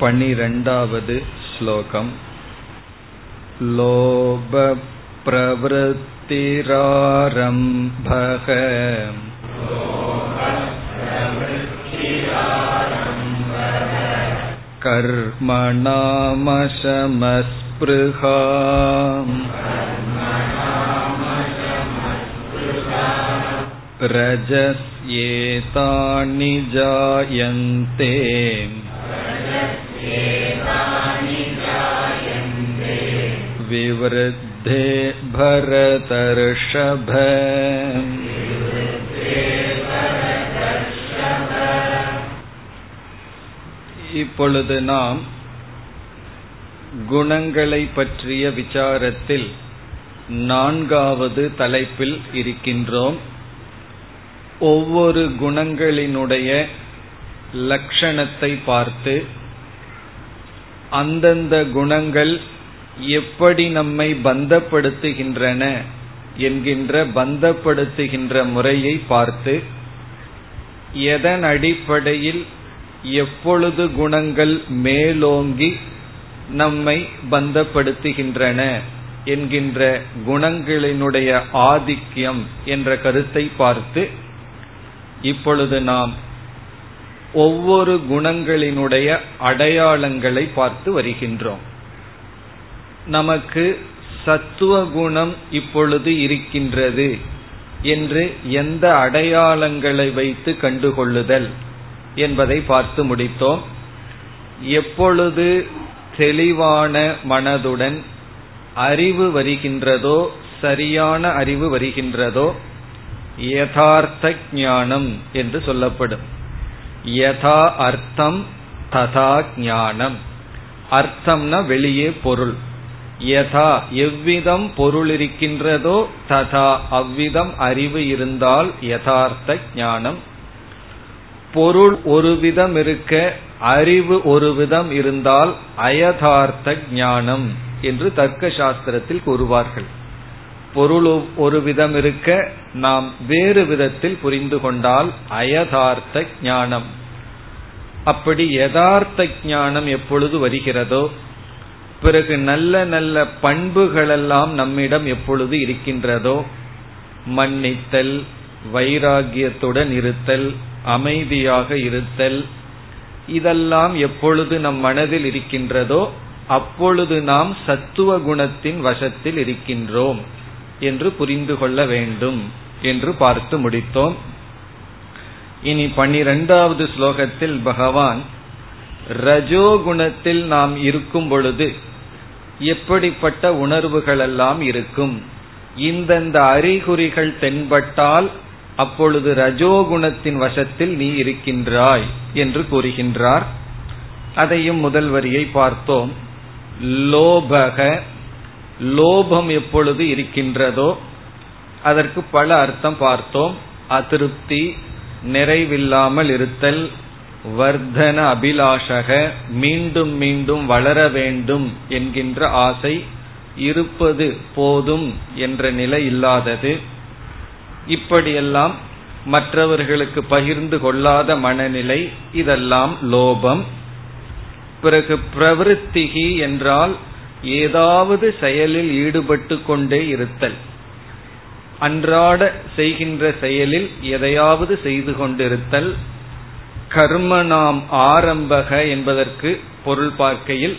पनिरण्डावद् श्लोकम् लोभप्रवृत्तिरारम्भः कर्मणामशमस्पृहा रजस्येतानि जायन्ते विवृद्धे भरतर्षभ இப்பொழுது நாம் குணங்களை பற்றிய விசாரத்தில் நான்காவது தலைப்பில் இருக்கின்றோம் ஒவ்வொரு குணங்களினுடைய லட்சணத்தை பார்த்து அந்தந்த குணங்கள் எப்படி நம்மை பந்தப்படுத்துகின்றன என்கின்ற பந்தப்படுத்துகின்ற முறையை பார்த்து எதன் அடிப்படையில் எப்பொழுது குணங்கள் மேலோங்கி நம்மை பந்தப்படுத்துகின்றன என்கின்ற குணங்களினுடைய ஆதிக்கியம் என்ற கருத்தை பார்த்து இப்பொழுது நாம் ஒவ்வொரு குணங்களினுடைய அடையாளங்களை பார்த்து வருகின்றோம். நமக்கு சத்துவ குணம் இப்பொழுது இருக்கின்றது என்று எந்த அடையாளங்களை வைத்து கண்டுகொள்ளுதல் என்பதை பார்த்து முடித்தோம். எப்பொழுது தெளிவான மனதுடன் அறிவு வருகின்றதோ சரியான அறிவு வருகின்றதோ யதார்த்த ஞானம் என்று சொல்லப்படும். யதா அர்த்தம் ததா ஞானம். அர்த்தம்னா வெளியே பொருள். யதா எவ்விதம் பொருள் இருக்கின்றதோ ததா அவ்விதம் அறிவு இருந்தால் யதார்த்த ஞானம். பொருள் ஒரு விதம் இருக்க அறிவு ஒரு விதம் இருந்தால் அயதார்த்த ஞானம் என்று தர்க்க சாஸ்திரத்தில் கூறுவார்கள். பொருள் ஒரு விதம் இருக்க நாம் வேறு விதத்தில் புரிந்து கொண்டால் அயதார்த்த ஞானம். அப்படி யதார்த்த ஞானம் எப்பொழுது வருகிறதோ பிறகு நல்ல நல்ல பண்புகளெல்லாம் நம்மிடம் எப்பொழுது இருக்கின்றதோ மன்னித்தல் வைராகியத்துடன் இருத்தல் அமைதியாக இருத்தல் இதெல்லாம் எப்பொழுது நம் மனதில் இருக்கின்றதோ அப்பொழுது நாம் சத்துவ குணத்தின் வசத்தில் இருக்கின்றோம். என்று புரிந்து கொள்ள வேண்டும் என்று பார்த்து முடித்தோம். இனி பனிரெண்டாவது ஸ்லோகத்தில் பகவான் ரஜோகுணத்தில் நாம் இருக்கும் பொழுது எப்படிப்பட்ட உணர்வுகளெல்லாம் இருக்கும்? இந்தந்த அறிகுறிகள் தென்பட்டால் அப்பொழுது ரஜோகுணத்தின் வசத்தில் நீ இருக்கின்றாய் என்று கூறுகின்றார். அதையும் முதல் வரியை பார்த்தோம். லோபக லோபம் எப்பொழுது இருக்கின்றதோ அதற்கு பல அர்த்தம் பார்த்தோம். அதிருப்தி நிறைவில்லாமல் இருத்தல் வர்தன அபிலாஷக மீண்டும் மீண்டும் வளர வேண்டும் என்கின்ற ஆசை இருப்பது போதும் என்ற நிலை இல்லாதது. இப்படியெல்லாம் மற்றவர்களுக்கு பகிர்ந்து கொள்ளாத மனநிலை இதெல்லாம் லோபம். பிறகு பிரவருத்திகி என்றால் ஏதாவது செயலில் ஈடுபட்டு கொண்டே இருத்தல். அன்றாட செய்கின்ற செயலில் எதையாவது செய்து கொண்டிருத்தல். கர்ம நாம் ஆரம்பக என்பதற்கு பொருள் பார்க்கையில்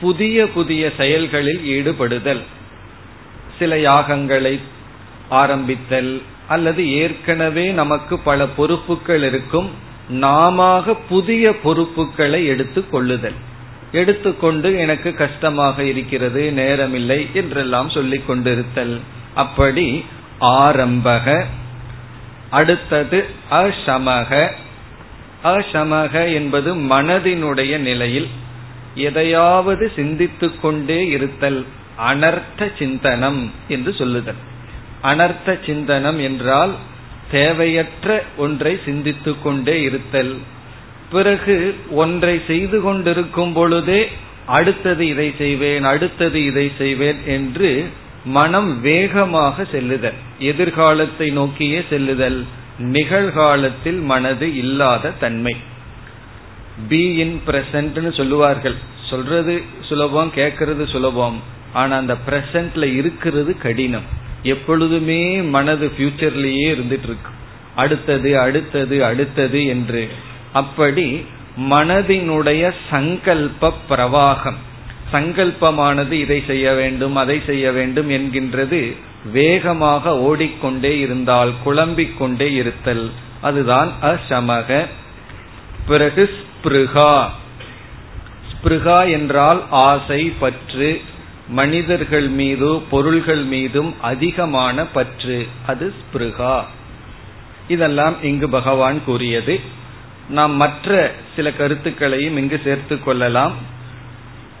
புதிய புதிய செயல்களில் ஈடுபடுதல். சில யாகங்களை ஆரம்பித்தல் அல்லது ஏற்கனவே நமக்கு பல பொறுப்புகள் இருக்கும் நாம புதிய பொறுப்புகளை எடுத்துக் கொள்ளுதல். எடுத்துக்கொண்டு எனக்கு கஷ்டமாக இருக்கிறது நேரமில்லை என்றெல்லாம் சொல்லிக் கொண்டிருத்தல். அப்படி ஆரம்பக அடுத்தது அசமக. அசமக என்பது மனதினுடைய நிலையில் எதையாவது சிந்தித்து கொண்டே இருத்தல் அனர்த்த சிந்தனம் என்று சொல்லுதல். அனர்த்த சிந்தனம் என்றால் தேவையற்ற ஒன்றை சிந்தித்து கொண்டே இருத்தல். பிறகு ஒன்றை செய்து கொண்டிருக்கும் பொழுதே அடுத்தது இதை செய்வேன் அடுத்தது இதை செய்வேன் என்று மனம் வேகமாக செல்லுதல். எதிர்காலத்தை நோக்கியே செல்லுதல். நிகழ்காலத்தில் மனது இல்லாத தன்மை. பி இன் பிரசன்ட்னு சொல்லுவார்கள். சொல்றது சுலபம் கேட்கறது சுலபம். ஆனா அந்த பிரசன்ட்ல இருக்கிறது கடினம். எப்பொழுதுமே மனது ஃபியூச்சர்லயே இருந்துட்டு இருக்கு. அடுத்தது அடுத்தது அடுத்தது என்று அப்படி மனதினுடைய சங்கல்ப பிரவாகம். சங்கல்பமானது இதை செய்ய வேண்டும் அதை செய்ய வேண்டும் என்கின்றது வேகமாக ஓடிக்கொண்டே இருந்தால் குழம்பிக் கொண்டே இருத்தல். அதுதான் அசமக. பிறகு ஸ்பிருகா. ஸ்பிருகா என்றால் ஆசை பற்று. மனிதர்கள் மீது பொருள்கள் மீதும் அதிகமான பற்று. அது ஸ்பிருகா. இதெல்லாம் இங்கு பகவான் கூறியது. நாம் மற்ற சில கருத்துக்களையும் இங்கு சேர்த்து கொள்ளலாம்.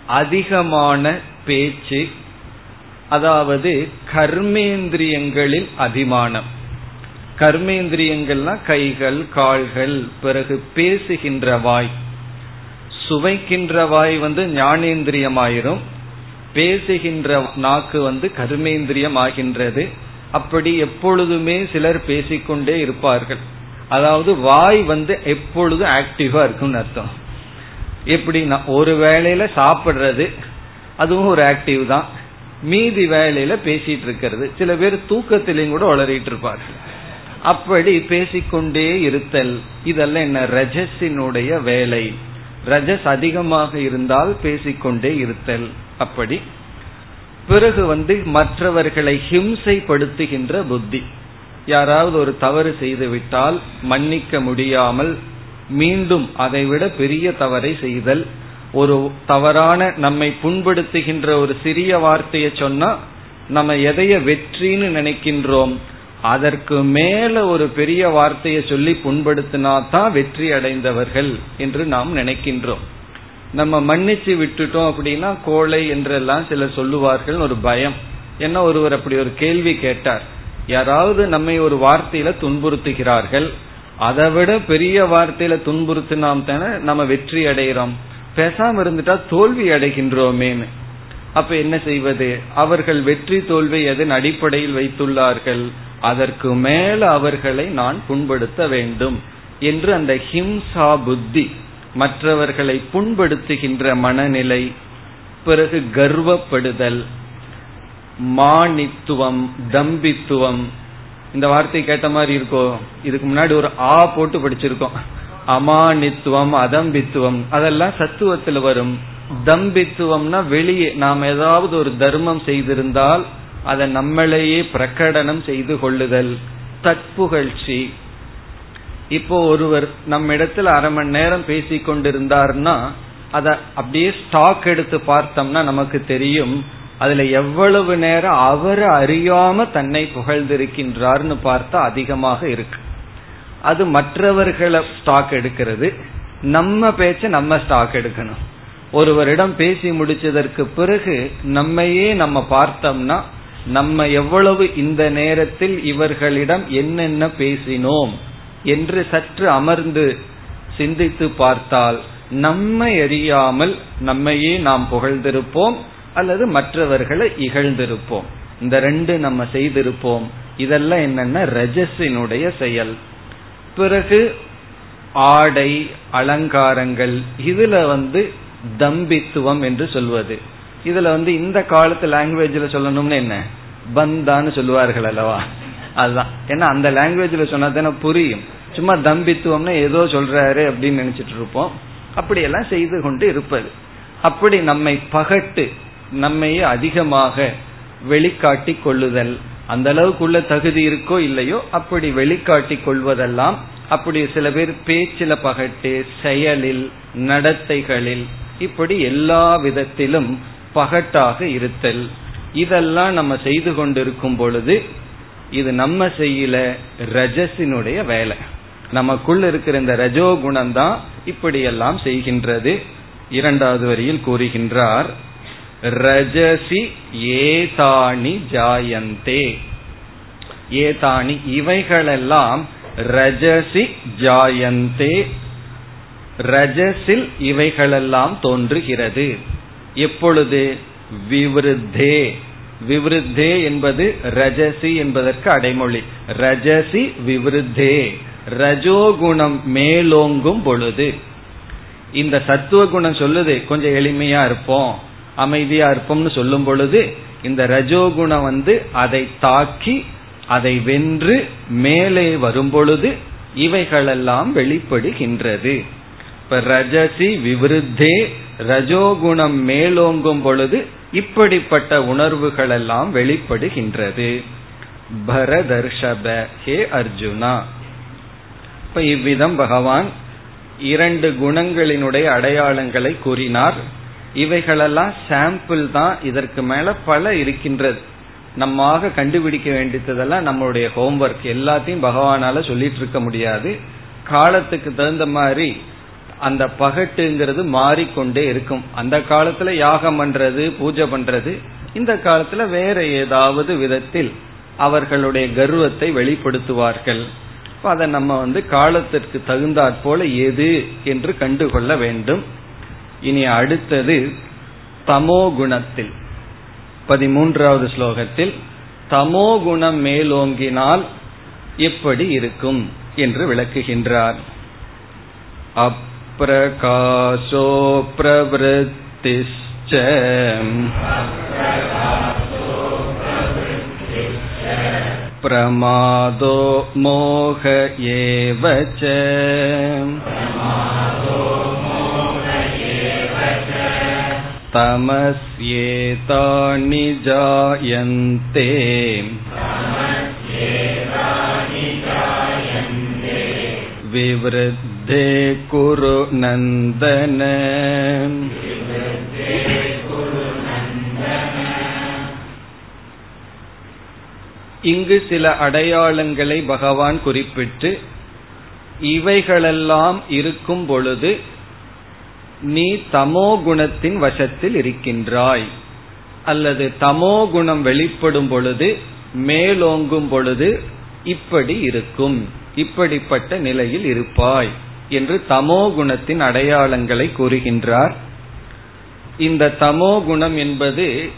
அதிகமான பேச்சு அதாவது கர்மேந்திரியங்களில் அபிமானம். கர்மேந்திரியங்கள்னா கைகள் கால்கள் பிறகு பேசுகின்ற வாய். சுவைக்கின்ற வாய் வந்து ஞானேந்திரியமாயிரும். பேசுகின்ற நாக்கு வந்து கர்மேந்திரியம் ஆகின்றது அப்படி எப்பொழுதுமே சிலர் பேசிக்கொண்டே இருப்பார்கள். அதாவது வாய் வந்து எப்பொழுதும் ஆக்டிவா இருக்கும்னு அர்த்தம். எப்படி ஒரு வேளையில சாப்பிடுறது அதுவும் ஒரு ஆக்டிவ் தான். மீதி வேலையில பேசிட்டு இருக்கிறது. சில பேர் தூக்கத்திலையும் கூட வளரிட்டு இருப்பார்கள் அப்படி பேசிக்கொண்டே இருத்தல் இதெல்லாம் என்ன? ரஜஸினுடைய வேலை. ரஜஸ் அதிகமாக இருந்தால் பேசிக்கொண்டே இருத்தல். அப்படி பிறகு வந்து மற்றவர்களை ஹிம்சைப்படுத்துகின்ற புத்தி. யாராவது ஒரு தவறு செய்து விட்டால் மன்னிக்க முடியாமல் மீண்டும் அதைவிட பெரிய தவறை செய்தல். ஒரு தவறான நம்மை புண்படுத்துகின்ற ஒரு சிறிய வார்த்தையை சொன்னா நம்ம எதைய வெற்றின்னு நினைக்கின்றோம். அதற்கு மேல ஒரு பெரிய வார்த்தையை சொல்லி புண்படுத்தினா தான் வெற்றி அடைந்தவர்கள் என்று நாம் நினைக்கின்றோம். நம்ம மன்னிச்சு விட்டுட்டோம் அப்படின்னா கோழை என்றெல்லாம் சிலர் சொல்லுவார்கள் ஒரு பயம். என்ன ஒருவர் அப்படி ஒரு கேள்வி கேட்டார். யாராவது நம்மை ஒரு வார்த்தையில துன்புறுத்துகிறார்கள் அதை விட பெரிய வார்த்தையில துன்புறுத்தினாம் தானே நம்ம வெற்றி அடைகிறோம் பேசாம இருந்துட்டா தோல்வி அடைகின்றோமேன்னு. அப்ப என்ன செய்வது? அவர்கள் வெற்றி தோல்வி எதன் அடிப்படையில் வைத்துள்ளார்கள்? அதற்கு மேல அவர்களை நான் புண்படுத்த வேண்டும் என்று அந்த ஹிம்சா புத்தி மற்றவர்களை புண்படுத்துகின்ற மனநிலை பிறகு கர்வப்படுதல் மானித்துவம் தம்பித்துவம். இந்த வார்த்தை கேட்ட மாதிரி இருக்கோ? இதுக்கு முன்னாடி ஒரு ஆ போட்டு படிச்சிருக்கோம். அமானித்துவம் அதம்பித்துவம். அதெல்லாம் சத்துவத்தில் வரும். தம்பித்துவம்னா வெளியே நாம் ஏதாவது ஒரு தர்மம் செய்திருந்தால் அதை நம்மளையே பிரகடனம் செய்து கொள்ளுதல். தற்புகழ்ச்சி. இப்போ ஒருவர் நம்ம இடத்துல அரை மணி நேரம் பேசி கொண்டிருந்தார்னா அதை அப்படியே ஸ்டாக் எடுத்து பார்த்தோம்னா நமக்கு தெரியும். அதுல எவ்வளவு நேரம் அவர் அறியாம தன்னை புகழ்ந்திருக்கின்றார்னு பார்த்தா அதிகமாக இருக்கு. அது மற்றவர்களை ஸ்டாக் எடுக்கிறது. நம்ம பேச்ச நம்ம ஸ்டாக் எடுக்கணும். ஒருவரிடம் பேசி முடிச்சதற்கு பிறகு நம்மையே நம்ம பார்த்தோம்னா நம்ம எவ்வளவு இந்த நேரத்தில் இவர்களிடம் என்னென்ன பேசினோம் என்று சற்று அமர்ந்து சிந்தித்து பார்த்தால் நம்மை அறியாமல் நம்மையே நாம் புகழ்ந்திருப்போம். அல்லது மற்றவர்களை இகழ்ந்திருப்போம். இந்த ரெண்டு நம்ம செய்திருப்போம். இதெல்லாம் என்னன்னா ரஜஸினுடைய செயல். பிறகு ஆடை அலங்காரங்கள் இதுல வந்து தம்பித்துவம் என்று சொல்வது. இதுல வந்து இந்த காலத்து லாங்குவேஜ்ல சொல்லணும்னு என்ன? பந்தான்னு சொல்லுவார்கள் அல்லவா? அதுதான். ஏன்னா அந்த லாங்குவேஜ்ல சொன்னா தானே புரியும். சும்மா தம்பித்துவம்னா ஏதோ சொல்றாரு அப்படின்னு நினைச்சிட்டு இருப்போம். அப்படியெல்லாம் செய்து கொண்டு இருப்பது. அப்படி நம்மை பகட்டு நம்மையே அதிகமாக வெளிக்காட்டி கொள்ளுதல். அந்த அளவுக்குள்ள தகுதி இருக்கோ இல்லையோ அப்படி வெளிக்காட்டி கொள்வதெல்லாம் அப்படி சில பேர் பேச்சில பகட்டு செயலில் நடத்தைகளில் இப்படி எல்லா விதத்திலும் பகட்டாக இருத்தல். இதெல்லாம் நம்ம செய்து கொண்டிருக்கும் பொழுது இது நம்ம செய்யல ரஜசினுடைய வேலை. நமக்குள்ள இருக்கிற இந்த ரஜோ குணம் தான் இப்படியெல்லாம் செய்கின்றது. இரண்டாவது வரியில் கூறுகின்றார் ரஜசி ஏதானி ஜாயந்தே. ஏதானி இவைகளெல்லாம் ரஜசி ஜாயந்தே. ரஜசில் இவைகளெல்லாம் தோன்றுகிறது. எப்பொழுது? விவருத்தே. விவருத்தே என்பது ரஜசி என்பதற்கு அடைமொழி. ரஜசி விவருத்தே. ரஜோகுணம் மேலோங்கும் பொழுது. இந்த சத்துவ குணம் சொல்லுது கொஞ்சம் எளிமையா இருப்போம். அமைதியா இருப்போம்னு சொல்லும் பொழுது இந்த ரஜோகுணம் வந்து அதை தாக்கி அதை வென்று மேலே வரும் பொழுது இவைகளெல்லாம் வெளிப்படுகின்றது. இப்ப ரஜசி விவருத்தே ரஜோகுணம் மேலோங்கும் பொழுது இப்படிப்பட்ட உணர்வுகள் எல்லாம் வெளிப்படுகின்றது. பரதர்ஷப ஹே அர்ஜுனா. இப்ப இவ்விதம் பகவான் இரண்டு குணங்களினுடைய அடையாளங்களை கூறினார். இவைகளெல்லாம் சாம்பிள் தான் இதற்கு மேல பல இருக்கின்றது. நம்மாக கண்டுபிடிக்க வேண்டியதெல்லாம் நம்மளுடைய ஹோம்ஒர்க் எல்லாத்தையும் பகவானால சொல்லிட்டு இருக்க முடியாது. காலத்துக்கு தகுந்த மாதிரி அந்த பகட்டுங்கிறது மாறிக்கொண்டே இருக்கும். அந்த காலத்துல யாகம் பண்றது பூஜை பண்றது இந்த காலத்துல வேற ஏதாவது விதத்தில் அவர்களுடைய கர்வத்தை வெளிப்படுத்துவார்கள். அதை நம்ம வந்து காலத்திற்கு தகுந்தாற் போல எது என்று கண்டுகொள்ள வேண்டும். இனி அடுத்தது தமோ குணத்தில். பதிமூன்றாவது ஸ்லோகத்தில் தமோ குணம் மேலோங்கினால் எப்படி இருக்கும் என்று விளக்குகின்றார். அப்பிரகாசோ பிரவருத்திஷ்ட பிரமாதோ மோக ஏவச்ச. तमस्येतानि जायन्ते विवृद्धे कुरु नन्दन இங்கு சில அடையாளங்களை பகவான் குறிப்பிட்டு இவைகளெல்லாம் இருக்கும் பொழுது நீ தமோ குணத்தின் வசத்தில் இருக்கின்றாய். அல்லது தமோ குணம் வெளிப்படும் பொழுது மேலோங்கும் பொழுது இப்படி இருக்கும். இப்படிப்பட்ட நிலையில் இருப்பாய் என்று தமோ குணத்தின் அடையாளங்களை கூறுகின்றார். இந்த தமோ குணம் என்பது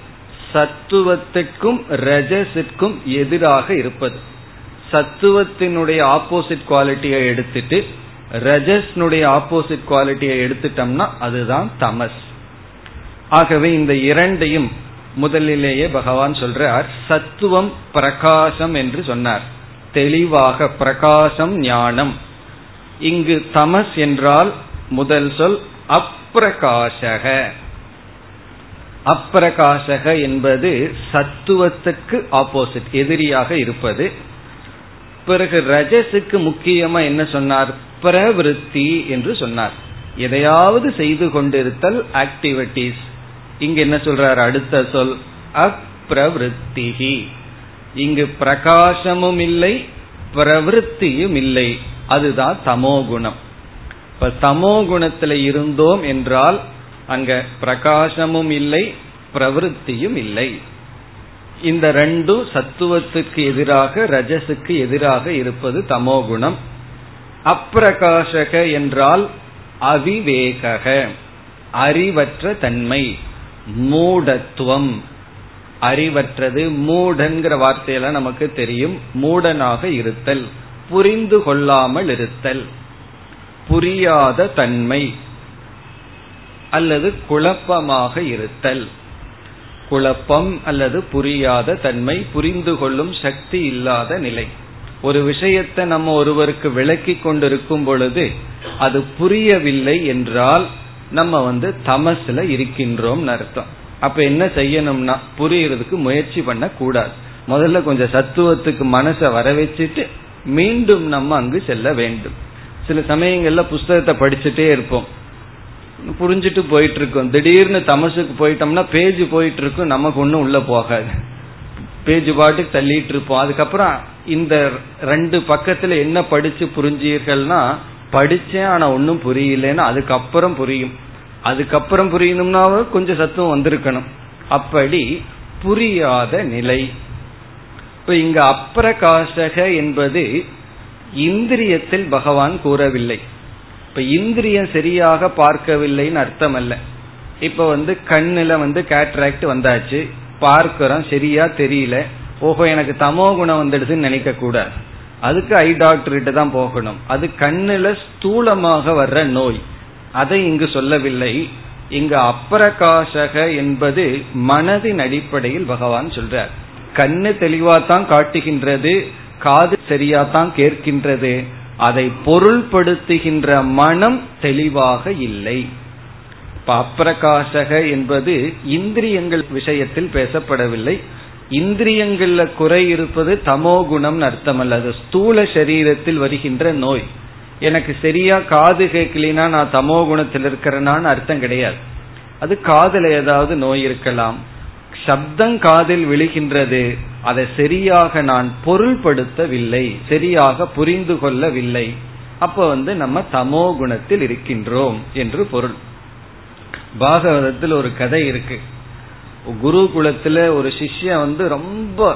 சத்துவத்துக்கும் ரஜசிற்கும் எதிராக இருப்பது. சத்துவத்தினுடைய ஆப்போசிட் குவாலிட்டியை எடுத்துட்டு ரஜஸ்னுடைய ஆப்போசிட் குவாலிட்டியை எடுத்துட்டோம்னா அதுதான் தமஸ். ஆகவே இந்த இரண்டையும் முதலிலேயே பகவான் சொல்றார் சத்துவம் பிரகாசம் என்று சொன்னார். தெளிவாக பிரகாசம் ஞானம். இங்கு தமஸ் என்றால் முதல் சொல் அப்பிரகாசக. அப்பிரகாசக என்பது சத்துவத்துக்கு ஆப்போசிட் எதிரியாக இருப்பது. பிறகு ரஜஸுக்கு முக்கியமா என்ன சொன்னார்? பிரவிருத்தி என்று சொன்னார். எதையாவது செய்து கொண்டிருத்தல் ஆக்டிவிட்டிஸ் இங்க என்ன சொல்றார்? அடுத்த சொல் அப்பிரவருத்திகி இங்கு பிரகாசமும் இல்லை பிரவருத்தியும் இல்லை. அதுதான் தமோகுணம் இப்ப தமோகுணத்துல இருந்தோம் என்றால் அங்க பிரகாசமும் இல்லை பிரவருத்தியும் இல்லை. இந்த ரெண்டும் சத்துவத்துக்கு எதிராக ரஜசுக்கு எதிராக இருப்பது தமோ குணம். அப்பிரகாசக என்றால் அவிவேக அறிவற்ற தன்மை மூடத்துவம். அறிவற்றது மூடன்கிற வார்த்தையெல்லாம் நமக்கு தெரியும். மூடனாக இருத்தல் புரிந்து கொள்ளாமல் இருத்தல் புரியாத தன்மை அல்லது குழப்பமாக இருத்தல். குழப்பம் அல்லது புரியாத தன்மை புரிந்து கொள்ளும் சக்தி இல்லாத நிலை. ஒரு விஷயத்தை நம்ம ஒருவருக்கு விளக்கி கொண்டிருக்கும் பொழுது அது புரியவில்லை என்றால் நம்ம வந்து தமசுல இருக்கின்றோம் அர்த்தம். அப்ப என்ன செய்யணும்னா புரியறதுக்கு முயற்சி பண்ண கூடாது முதல்ல கொஞ்சம் சத்துவத்துக்கு மனசை வர வச்சுட்டு மீண்டும் நம்ம அங்கு செல்ல வேண்டும். சில சமயங்கள்ல புஸ்தகத்தை படிச்சுட்டே இருப்போம். புரிஞ்சுட்டு போயிட்டு இருக்கும் திடீர்னு தமசுக்கு போயிட்டோம்னா பேஜ் போயிட்டு இருக்கும் நமக்கு ஒன்றும் உள்ள போகாது. பேஜ் பாட்டுக்கு தள்ளிட்டு இருப்போம் அதுக்கப்புறம் இந்த ரெண்டு பக்கத்துல என்ன படிச்சு புரிஞ்சீர்கள்னா படிச்சேன் ஆனா ஒன்றும் புரியலன்னா அதுக்கப்புறம் புரியும். அதுக்கப்புறம் புரியணும்னா கொஞ்சம் சத்துவம் வந்திருக்கணும். அப்படி புரியாத நிலை. இப்ப இங்க அப்பிரகாசக என்பது இந்திரியத்தில் பகவான் கூறவில்லை. இப்ப இந்திரியம் சரியாக பார்க்கவில்லைன்னு அர்த்தம் அல்ல இப்ப வந்து கண்ணுல வந்து கேட்ராக்ட் வந்தாச்சு பார்க்கிறோம் சரியா தெரியல. ஓஹோ எனக்கு தமோ குணம் வந்துடுதுன்னு நினைக்க கூடாது அதுக்கு ஐ டாக்டர் கிட்ட தான் போகணும். அது கண்ணுல ஸ்தூலமாக வர்ற நோய். அதை இங்கு சொல்லவில்லை. இங்கு அப்பிரகாசக என்பது மனதின் அடிப்படையில் பகவான் சொல்றார். கண்ணு தெளிவாத்தான் காட்டுகின்றது காது சரியாத்தான் கேட்கின்றது. அதை பொருள்படுத்துகின்ற மனம் தெளிவாக இல்லை. இப்ப அப்பிரகாசக என்பது இந்திரியங்கள் விஷயத்தில் பேசப்படவில்லை. இந்திரியங்கள்ல குறை இருப்பது தமோ குணம் அர்த்தம் அல்லது ஸ்தூல சரீரத்தில் வருகின்ற நோய். எனக்கு சரியா காது கேட்கலினா நான் தமோ குணத்தில் இருக்கிறேனான்னு அர்த்தம் கிடையாது. அது காதல ஏதாவது நோய் இருக்கலாம். சப்தம் காதில் விழுகின்றது. அதை சரியாக நான் பொருள்படுத்தவில்லை சரியாக புரிந்து கொள்ளவில்லை. அப்ப வந்து நம்ம தமோ குணத்தில் இருக்கின்றோம் என்று பொருள். பாகவதத்தில் ஒரு கதை இருக்கு. குருகுலத்துல ஒரு சிஷ்யன் வந்து ரொம்ப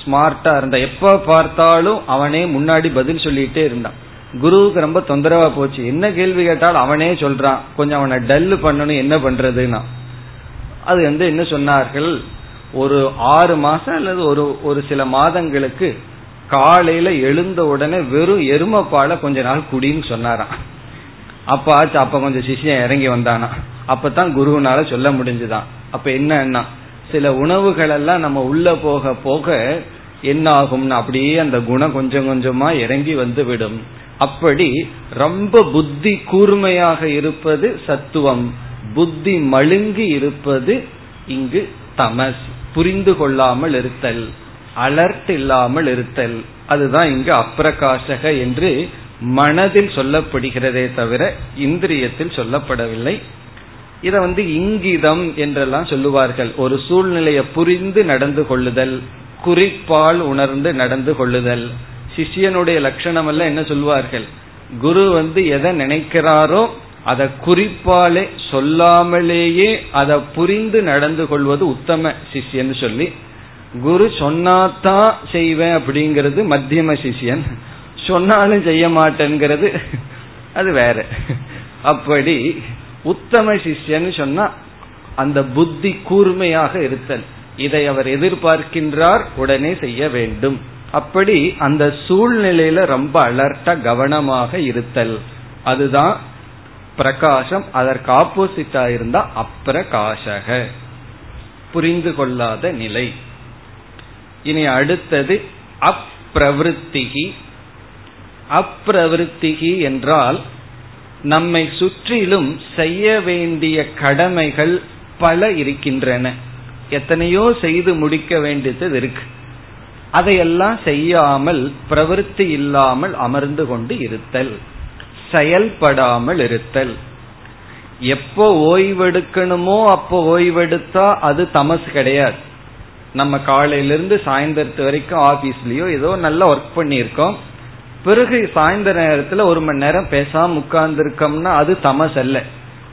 ஸ்மார்ட்டா இருந்தான் எப்ப பார்த்தாலும் அவனே முன்னாடி பதில் சொல்லிட்டே இருந்தான். குருவுக்கு ரொம்ப தொந்தரவா போச்சு. என்ன கேள்வி கேட்டாலும் அவனே சொல்றான். கொஞ்சம் அவனை டல்லு பண்ணணும் என்ன பண்றதுன்னா. அது வந்து என்ன சொன்னார்கள்? ஒரு ஆறு மாசம் அல்லது ஒரு ஒரு சில மாதங்களுக்கு காலையில எழுந்த உடனே வெறும் எருமப்பால கொஞ்ச நாள் குடின்னு சொன்னாராம். அப்ப ஆச்சு அப்ப கொஞ்சம் சிஷியம் இறங்கி வந்தானா? அப்பதான் குருவுனால சொல்ல முடிஞ்சுதான். அப்ப என்னன்னா சில உணவுகள் எல்லாம் நம்ம உள்ள போக போக என்ன ஆகும்னு அப்படியே அந்த குணம் கொஞ்சம் கொஞ்சமா இறங்கி வந்து விடும் அப்படி ரொம்ப புத்தி கூர்மையாக இருப்பது சத்துவம். புத்தி மழுங்கி இருப்பது இங்கு தமஸ். புரிந்து கொள்ளாமல் இருத்தல் அலர்ட் இல்லாமல் இருத்தல் அதுதான் இங்கு அப்பிரகாசக என்று மனதில் சொல்லப்படுகிறதே தவிர இந்திரியத்தில் சொல்லப்படவில்லை. இத வந்து இங்கிதம் என்றெல்லாம் சொல்லுவார்கள். ஒரு சூழ்நிலையை புரிந்து நடந்து கொள்ளுதல் குறிப்பால் உணர்ந்து நடந்து கொள்ளுதல். சிஷியனுடைய லட்சணம் எல்லாம் என்ன சொல்லுவார்கள்? குரு வந்து எதை நினைக்கிறாரோ அதை குறிப்பாலே சொல்லாமலேயே அதை புரிந்து நடந்து கொள்வது உத்தம சிஷ்யன்னு சொல்லி குரு சொன்னாதான் செய்வேன் அப்படிங்கிறது மத்தியம சிஷியன். சொன்னாலும் செய்ய மாட்டேங்கிறது அது வேற. அப்படி உத்தம சிஷ்யன்னு சொன்னா அந்த புத்தி கூர்மையாக இருத்தல். இதை அவர் எதிர்பார்க்கின்றார் உடனே செய்ய வேண்டும். அப்படி அந்த சூழ்நிலையில ரொம்ப அலர்ட்டா கவனமாக இருத்தல். அதுதான் பிரகாசம் அதற்கு ஆப்போசிட்டா இருந்தா அப்பிரகாசக. புரிந்து கொள்ளாத நிலை. இனி அடுத்தது அப்பிரவருத்திகி. அப்பிரவருத்திகி என்றால் நம்மை சுற்றிலும் செய்ய வேண்டிய கடமைகள் பல இருக்கின்றன. எத்தனையோ செய்து முடிக்க வேண்டியது இருக்கு. அதையெல்லாம் செய்யாமல் பிரவருத்தி இல்லாமல் அமர்ந்து கொண்டு இருத்தல். செயல்படாமல் இருத்தல். எப்போ ஓய்வெடுக்கணுமோ அப்போ ஓய்வெடுத்தா அது தமசு கிடையாது. நம்ம காலையிலிருந்து சாயந்தரத்து வரைக்கும் ஆபீஸ்லயோ ஏதோ நல்லா ஒர்க் பண்ணியிருக்கோம். பிறகு சாயந்தர நேரத்துல ஒரு மணி நேரம் பேசாம உட்கார்ந்து இருக்கோம்னா அது தமஸ் அல்ல.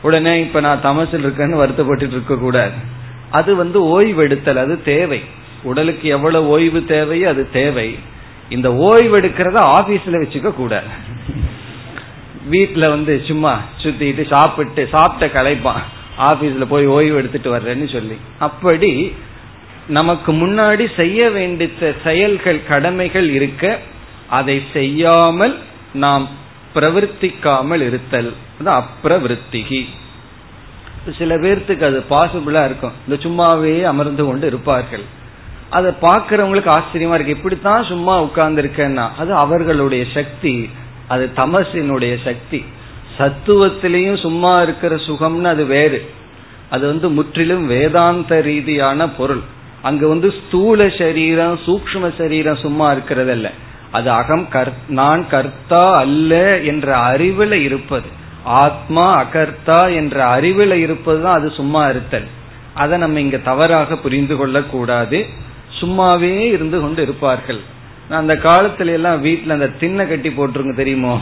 உடனே இப்ப நான் தமசில் இருக்கேன்னு வருத்தப்பட்டு இருக்க கூடாது. அது வந்து ஓய்வெடுத்தல் அது தேவை. உடலுக்கு எவ்வளவு ஓய்வு தேவையோ அது தேவை. இந்த ஓய்வெடுக்கிறத ஆபீஸ்ல வச்சுக்க கூடாது. வீட்டுல வந்து சும்மா சுத்திட்டு சாப்பிட்டு சாப்பிட்ட களைப்பான் ஆபீஸ்ல போய் ஓய்வு எடுத்துட்டு வர்றேன்னு சொல்லி. அப்படி நமக்கு முன்னாடி செய்ய வேண்டிய செயல்கள் கடமைகள் இருக்க அதை செய்யாமல் நாம் பிரவர்த்திக்காமல் இருத்தல். அது அப்பிரவருத்திகி. சில பேர்த்துக்கு அது பாசிபிளா இருக்கும். இந்த சும்மாவே அமர்ந்து கொண்டு இருப்பார்கள். அதை பார்க்கறவங்களுக்கு ஆச்சரியமா இருக்கு. இப்படித்தான் சும்மா உட்கார்ந்து இருக்கேன்னா அது அவர்களுடைய சக்தி. அது தமசினுடைய சக்தி. சத்துவத்திலையும் சும்மா இருக்கிற சுகம்னு அது வேறு. அது வந்து முற்றிலும் வேதாந்த ரீதியான பொருள். அங்க வந்து ஸ்தூல சரீரம் சூக்ம சரீரம் சும்மா இருக்கிறதல்ல. அது அகம் கர் நான் கர்த்தா அல்ல என்ற அறிவுல இருப்பது. ஆத்மா அகர்த்தா என்ற அறிவுல இருப்பதுதான் அது சும்மா இருத்தல். அதை நம்ம இங்க தவறாக புரிந்து கொள்ளக்கூடாது. சும்மாவே இருந்து கொண்டு இருப்பார்கள். அந்த காலத்துல எல்லாம் வீட்டுல அந்த திண்ணை கட்டி போட்டிருங்க தெரியுமோ?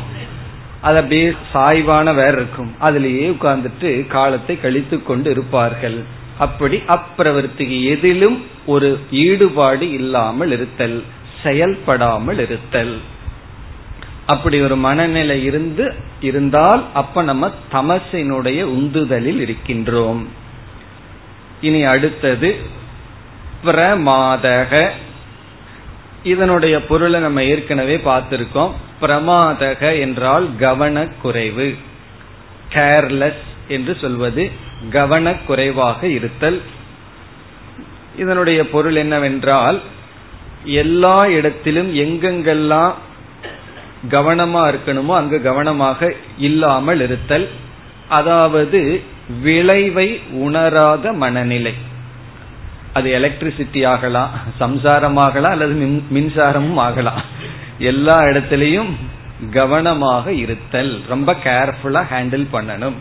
அது அப்படியே சாய்வான வேற இருக்கும். அதுலேயே உட்கார்ந்துட்டு காலத்தை கழித்து கொண்டு இருப்பார்கள். அப்படி அப்பிரவர்த்திக்கு எதிலும் ஒரு ஈடுபாடு இல்லாமல் இருத்தல் செயல்படாமல் இருத்தல். அப்படி ஒரு மனநிலை இருந்து இருந்தால் அப்ப நம்ம தமசினுடைய உந்துதலில் இருக்கின்றோம். இனி அடுத்தது பிரமாதக. இதனுடைய பொருளை நம்ம ஏற்கனவே பார்த்திருக்கோம். பிரமாதக என்றால் கவனக்குறைவு. கேர்லெஸ் என்று சொல்வது கவனக்குறைவாக இருத்தல். இதனுடைய பொருள் என்னவென்றால் எல்லா இடத்திலும் எங்கெங்கெல்லாம் கவனமா இருக்கணுமோ அங்கு கவனமாக இல்லாமல் இருத்தல். அதாவது விளைவை உணராத மனநிலை. அது எலக்ட்ரிசிட்டி ஆகலாம் சம்சாரம் ஆகலாம் அல்லது மின்சாரமும் ஆகலாம். எல்லா இடத்திலையும் கவனமாக இருத்தல் ரொம்ப கேர்ஃபுல்லா ஹேண்டில் பண்ணணும்.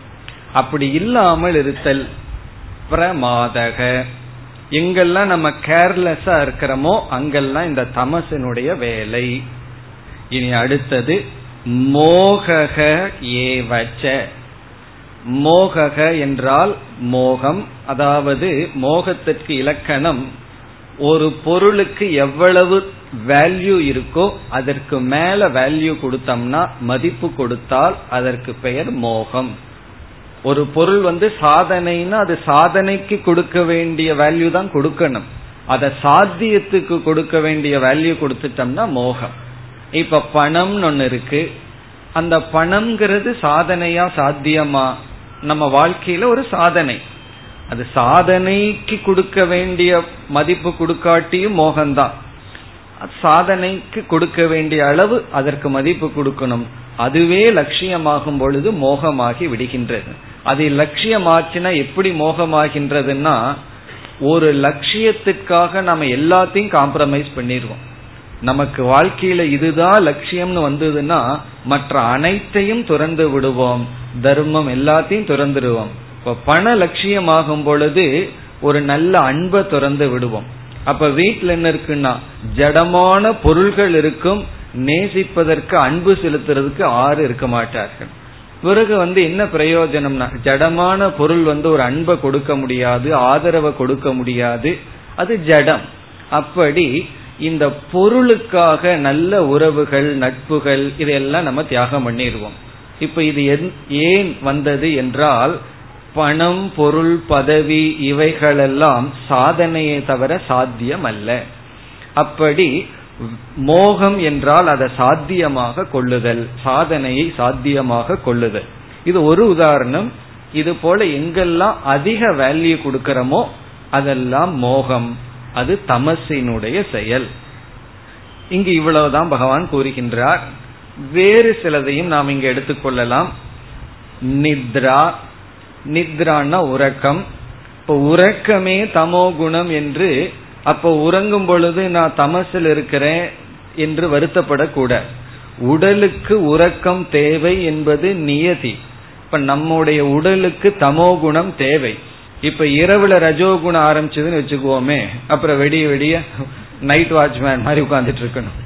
அப்படி இல்லாமல் இருத்தல் பிரமாதக. எங்கெல்லாம் நம்ம கேர்லெஸ்ஸா இருக்கிறோமோ அங்கெல்லாம் இந்த தமசனுடைய வேலை. இனி அடுத்தது மோகக ஏவச்ச. மோகக என்றால் மோகம் அதாவது மோகத்திற்கு இலக்கணம். ஒரு பொருளுக்கு எவ்வளவு வேல்யூ இருக்கோ அதற்கு மேல வேல்யூ கொடுத்தோம்னா மதிப்பு கொடுத்தால் அதற்கு பெயர் மோகம். ஒரு பொருள் வந்து சாதனைன்னா அது சாதனைக்கு கொடுக்க வேண்டிய வேல்யூ தான் கொடுக்கணும். அதை சாத்தியத்துக்கு கொடுக்க வேண்டிய வேல்யூ கொடுத்துட்டோம்னா மோகம். இப்ப பணம்னு ஒன்னு இருக்கு. அந்த பணம்ங்கிறது சாதனையா சாத்தியமா? நம்ம வாழ்க்கையில ஒரு சாதனை. அது சாதனைக்கு கொடுக்க வேண்டிய மதிப்பு கொடுக்காட்டியும் மோகம்தான். சாதனைக்கு கொடுக்க வேண்டிய அளவு அதற்கு மதிப்பு கொடுக்கணும். அதுவே லட்சியமாகும் பொழுது மோகமாகி விடுகின்றது. அது லட்சியமாச்சுன்னா எப்படி மோகமாகின்றதுன்னா ஒரு லட்சியத்துக்காக நம்ம எல்லாத்தையும் காம்ப்ரமைஸ் பண்ணிடுவோம். நமக்கு வாழ்க்கையில இதுதான் லட்சியம்னு வந்ததுன்னா மற்ற அனைத்தையும் துறந்து விடுவோம். தர்மம் எல்லாத்தையும் துறந்துடுவோம். இப்ப பண லட்சியமாகும் பொழுது ஒரு நல்ல அன்பை துறந்து விடுவோம். அப்ப வீட்டுல என்ன இருக்குன்னா ஜடமான பொருள்கள் இருக்கும் நேசிப்பதற்கு அன்பு செலுத்துறதுக்கு ஆறு இருக்க மாட்டார்கள். பிறகு வந்து என்ன பிரயோஜனம்னா ஜடமான பொருள் வந்து ஒரு அன்பை கொடுக்க முடியாது ஆதரவை கொடுக்க முடியாது. அது ஜடம். அப்படி இந்த பொருளுக்காக நல்ல உறவுகள் நட்புகள் இதையெல்லாம் நம்ம தியாகம் பண்ணிடுவோம். இப்ப இது ஏன் வந்தது என்றால் பணம் பொருள் பதவி இவைகளெல்லாம் சாதனையை தவிர சாத்தியம் அல்ல அப்படி மோகம் என்றால் அதை சாத்தியமாக கொள்ளுதல் சாதனையை சாத்தியமாக கொள்ளுதல். இது ஒரு உதாரணம். இது போல எங்கெல்லாம் அதிக வேல்யூ கொடுக்கிறோமோ அதெல்லாம் மோகம். அது தமசினுடைய செயல். இங்கு இவ்வளவுதான் பகவான் கூறுகின்றார். வேறு சிலதையும் நாம் இங்கு எடுத்துக்கொள்ளலாம் நித்ரா. நித்ரான்னா உறக்கம். இப்போ உறக்கமே தமோ குணம் என்று அப்போ உறங்கும் பொழுது நான் தமசில் இருக்கிறேன் என்று வருத்தப்படக்கூட. உடலுக்கு உறக்கம் தேவை என்பது நியதி. இப்ப நம்முடைய உடலுக்கு தமோ குணம் தேவை. இப்ப இரவுல ரஜோகுணம் ஆரம்பிச்சதுன்னு வச்சுக்குவோமே அப்புறம் வெடிய வெடிய நைட் வாட்ச்மேன் மாதிரி உட்கார்ந்துட்டு இருக்கணும்.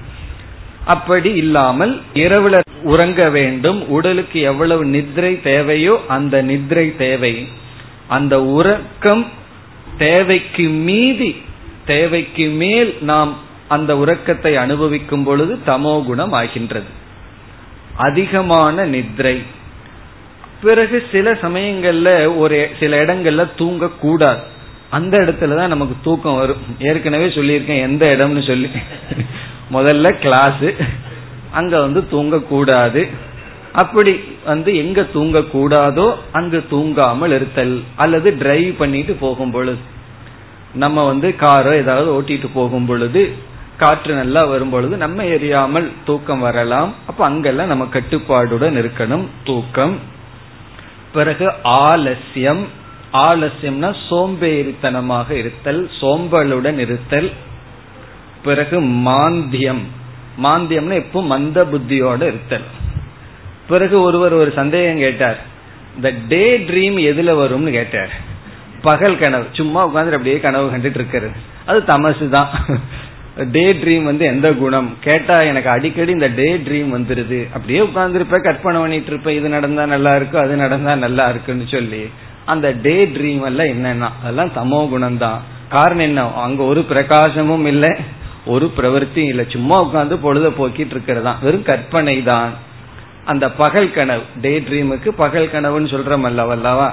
அப்படி இல்லாமல் இரவுல உறங்க வேண்டும் உடலுக்கு எவ்வளவு நித்ரை தேவையோ அந்த நித்ரை தேவை. அந்த உறக்கம் தேவைக்கு மீதி தேவைக்கு மேல் நாம் அந்த உறக்கத்தை அனுபவிக்கும் பொழுது தமோ குணம் ஆகின்றது. அதிகமான நித்ரை. பிறகு சில சமயங்கள்ல ஒரு சில இடங்கள்ல தூங்க கூடாது அந்த இடத்துலதான் நமக்கு தூக்கம் வரும். ஏற்கனவே சொல்லியிருக்கேன் எந்த இடம்னு சொல்லி. முதல்ல கிளாஸ் அங்க வந்து தூங்கக்கூடாது. அப்படி வந்து எங்க தூங்க கூடாதோ அங்கு தூங்காமல் இருத்தல் அல்லது டிரைவ் பண்ணிட்டு போகும் பொழுது. நம்ம வந்து காரோ ஏதாவது ஓட்டிட்டு போகும் பொழுது காற்று நல்லா வரும் பொழுது நம்ம எரியாமல் தூக்கம் வரலாம். அப்ப அங்கெல்லாம் நம்ம கட்டுப்பாடுடன் இருக்கணும். தூக்கம் பிறகு ஆலசியம் ஆலசியம்னா சோம்பேறித்தனமாக இருத்தல் சோம்பலுடன் இருத்தல். பிறகு மாந்தியம். மாந்தியம்னா எப்போ மந்த புத்தியோட இருத்தல். பிறகு ஒருவர் ஒரு சந்தேகம் கேட்டார். இந்த டே ட்ரீம் எதுல வரும்னு கேட்டார். பகல் கனவு. சும்மா உட்காந்து அப்படியே கனவு கண்டுட்டு இருக்கிறது அது தமசு தான். டே ட்ரீம் வந்து எந்த குணம்? கேட்டா எனக்கு அடிக்கடி இந்த டே ட்ரீம் வந்துருது. அப்படியே உட்கார்ந்துருப்ப கற்பனை பண்ணிட்டு இருப்ப இது நடந்தா நல்லா இருக்கும் அது நடந்தா நல்லா இருக்குன்னு சொல்லி அந்த டே ட்ரீம் எல்லாம் என்னன்னா அதெல்லாம் தமோ குணம் தான் காரணம் என்ன? அங்க ஒரு பிரகாசமும் இல்லை ஒரு பிரவருத்தியும் இல்லை. சும்மா உட்காந்து பொழுத போக்கிட்டு இருக்கிறதா வெறும் கற்பனை தான். அந்த பகல் கனவு டே ட்ரீமுக்கு பகல் கனவுன்னு சொல்றோம் அல்லவல்லவா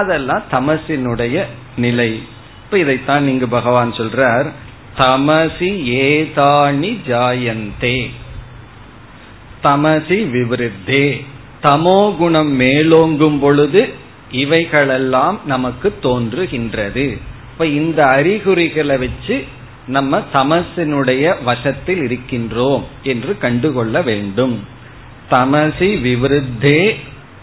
அதெல்லாம் தமசினுடைய நிலை. இப்ப இதைத்தான் இங்கு பகவான் சொல்றார். தமசி ஏதாணி ஜாயந்தே. தமசி விவருத்தே. தமோ குணம் மேலோங்கும் பொழுது இவைகளெல்லாம் நமக்கு தோன்றுகின்றது. இப்ப இந்த அறிகுறிகளை வச்சு நம்ம தமசினுடைய வசத்தில் இருக்கின்றோம் என்று கண்டுகொள்ள வேண்டும். தமசி விவருத்தே.